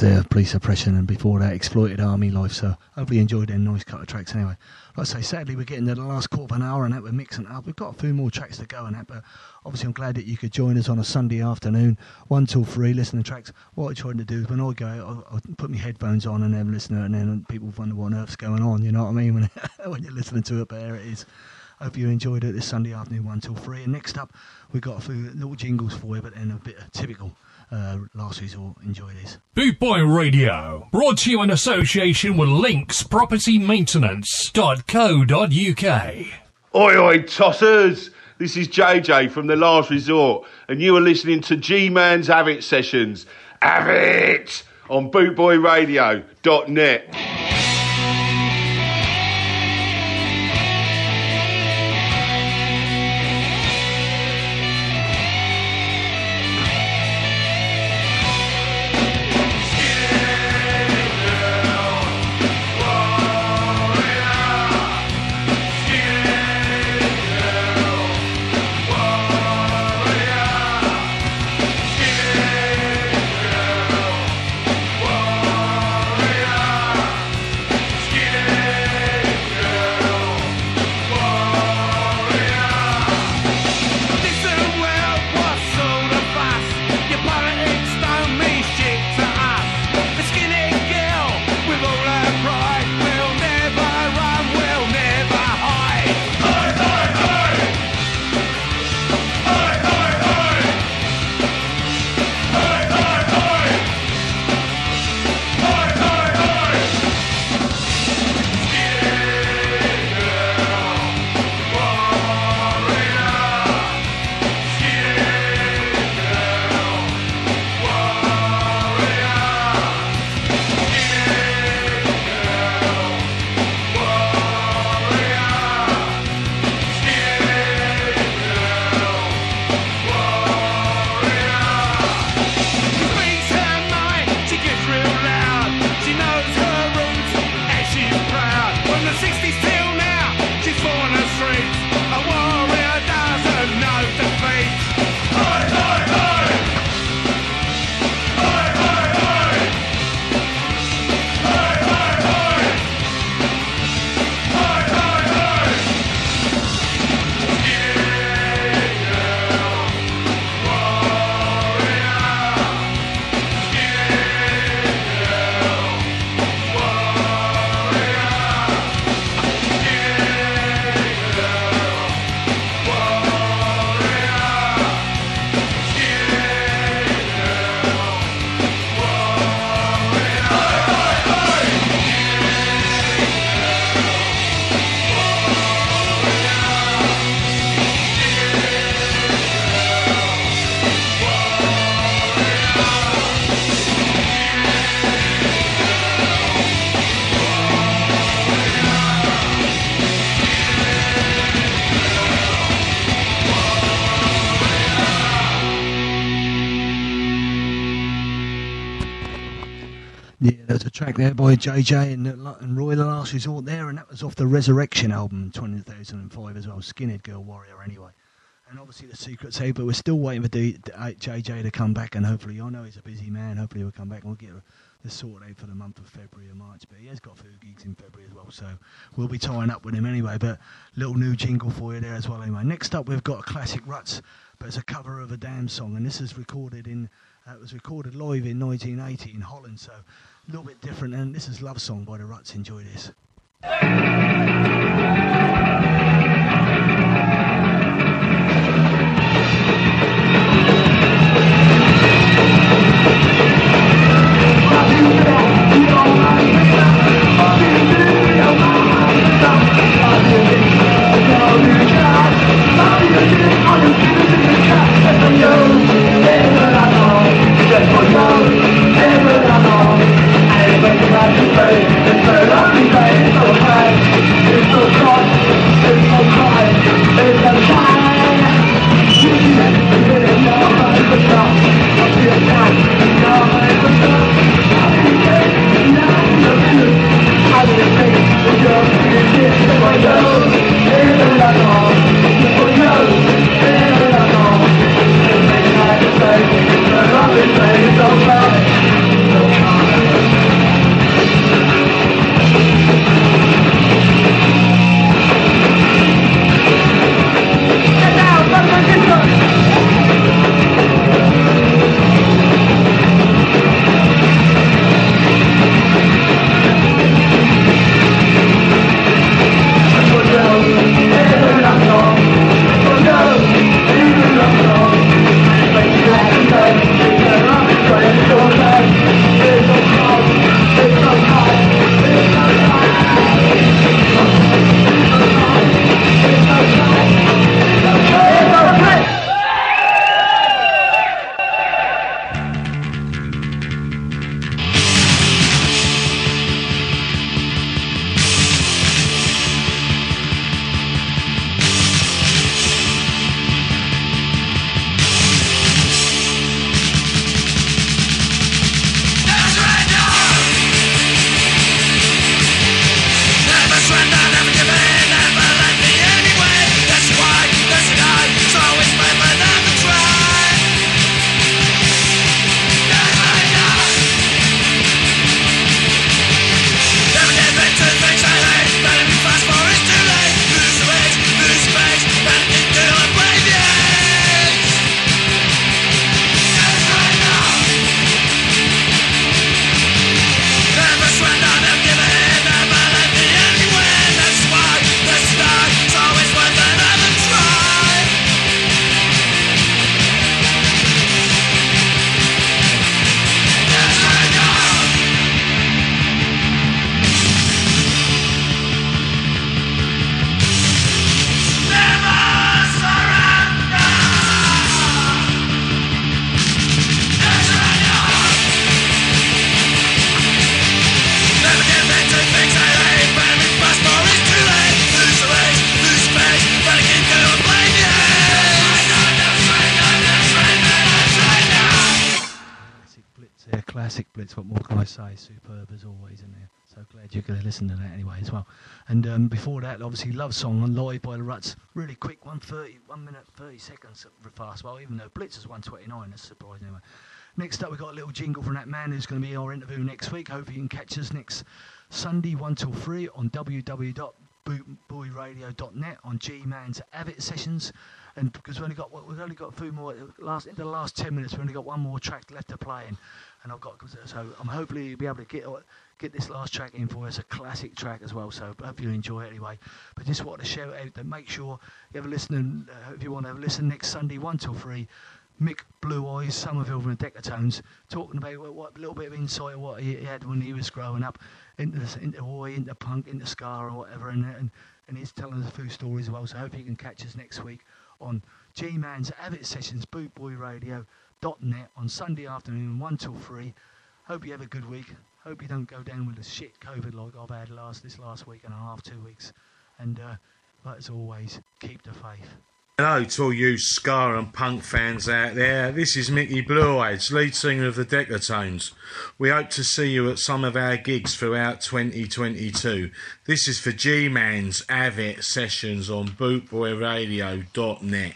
There, police oppression, and before that, exploited army life. So hopefully you enjoyed them nice couple of tracks anyway. Like I say, sadly we're getting to the last quarter of an hour and that we're mixing up. We've got a few more tracks to go and that, but obviously I'm glad that you could join us on a Sunday afternoon, one till three, listening to tracks. What I'm trying to do is when I go, I, I put my headphones on and then listen to it, and then people wonder what on earth's going on. You know what I mean? When when you're listening to it, but there it is. Hope you enjoyed it this Sunday afternoon, one till three. And next up, we've got a few little jingles for you, but then a bit of typical uh, last resort. Enjoy this. Boot Boy Radio, brought to you in association with Links Property Maintenance.co.uk. Oi, oi, tossers! This is JJ from The Last Resort, and you are listening to G Man's Avid Sessions. Have it! On bootboyradio.net. track there by JJ and, uh, and Roy the Last Resort there, and that was off the Resurrection album 2005 as well. Skinhead Girl Warrior, anyway. And obviously the Secret Save, but we're still waiting for D- D- uh, JJ to come back, and hopefully, I know he's a busy man. Hopefully, he'll come back and we'll get the sorted out for the month of February or March. But he has got a few gigs in February as well, so we'll be tying up with him anyway. But little new jingle for you there as well. Anyway, next up we've got a classic Ruts, but it's a cover of a Damned song, and this is recorded in. Uh, it was recorded live in 1980 in Holland, so a little bit different. And this is Love Song by the Ruts. Enjoy this. They're Blitz. What more can I say? Superb as always in there. So glad you could listen to that anyway as well. And um, before that, obviously, Love Song on Live by the Ruts. Really quick, 130, 1 minute 30 seconds fast. Well, even though Blitz is 129, that's surprising anyway. Next up, we've got a little jingle from that man who's going to be our interview next week. Hope you can catch us next Sunday, 1 till 3 on www.bootboyradio.net on G Man's Avid Sessions. And because we've only got we've only got a few more last in the last ten minutes, we've only got one more track left to play, and, and I've got so I'm hopefully be able to get get this last track in for us, a classic track as well. So hope you enjoy it anyway. But just wanted to shout out that make sure you have a listen, and, uh, if you want to have a listen next Sunday, one till three. Mick Blue Eyes Somerville from the Decatones talking about what, what a little bit of insight of what he, he had when he was growing up into into Oi, into punk, into ska or whatever, and, and and he's telling us a few stories as well. So I hope you can catch us next week on G Man's Avid Sessions bootboyradio.net on Sunday afternoon, one till three. Hope you have a good week. Hope you don't go down with the shit COVID like I've had last this last week and a half, two weeks. And uh, but as always, keep the faith. Hello to all you ska and punk fans out there. This is Mickey Blue Eyes, lead singer of the Decatones. We hope to see you at some of our gigs throughout 2022. This is for G-Man's Avid sessions on bootboyradio.net.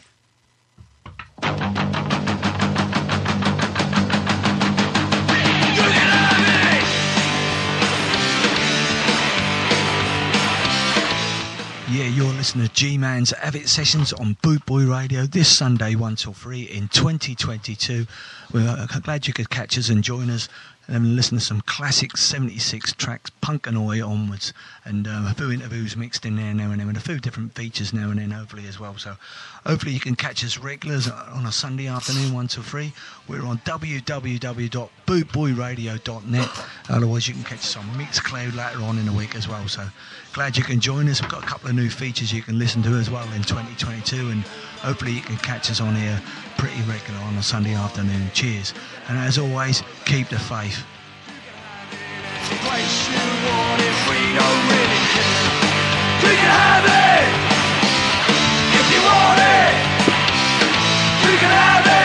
you're listening to G Man's Avid Sessions on Boot Boy Radio this Sunday, 1 till 3 in 2022. We're uh, glad you could catch us and join us and listen to some classic 76 tracks, punk and oi onwards, and uh, a few interviews mixed in there now and then, and a few different features now and then, hopefully, as well. So, hopefully, you can catch us regulars on a Sunday afternoon, 1 to 3. We're on www.bootboyradio.net. Otherwise, you can catch us on Mixcloud later on in the week as well. So, glad you can join us. We've got a couple of new features you can listen to as well in 2022, and hopefully, you can catch us on here pretty regular on a Sunday afternoon. Cheers. And as always, keep the faith. place you have it if you want it. You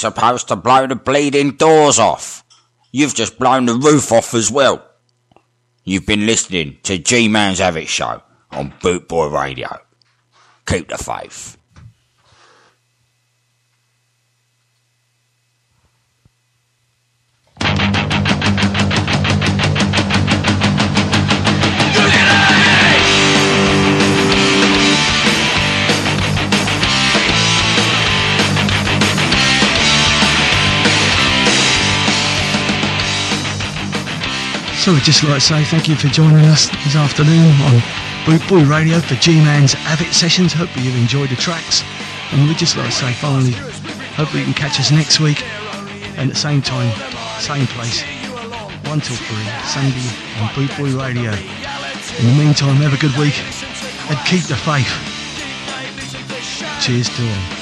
supposed to blow the bleeding doors off. You've just blown the roof off as well. You've been listening to G Man's Avid Show on Bootboy Radio. Keep the faith. So we'd just like to say thank you for joining us this afternoon on Boot Boy Radio for G-Man's Avid Sessions. Hopefully you've enjoyed the tracks. And we'd just like to say finally, hopefully you can catch us next week and at the same time, same place, 1 till 3, Sunday on Boot Boy Radio. In the meantime, have a good week and keep the faith. Cheers to all.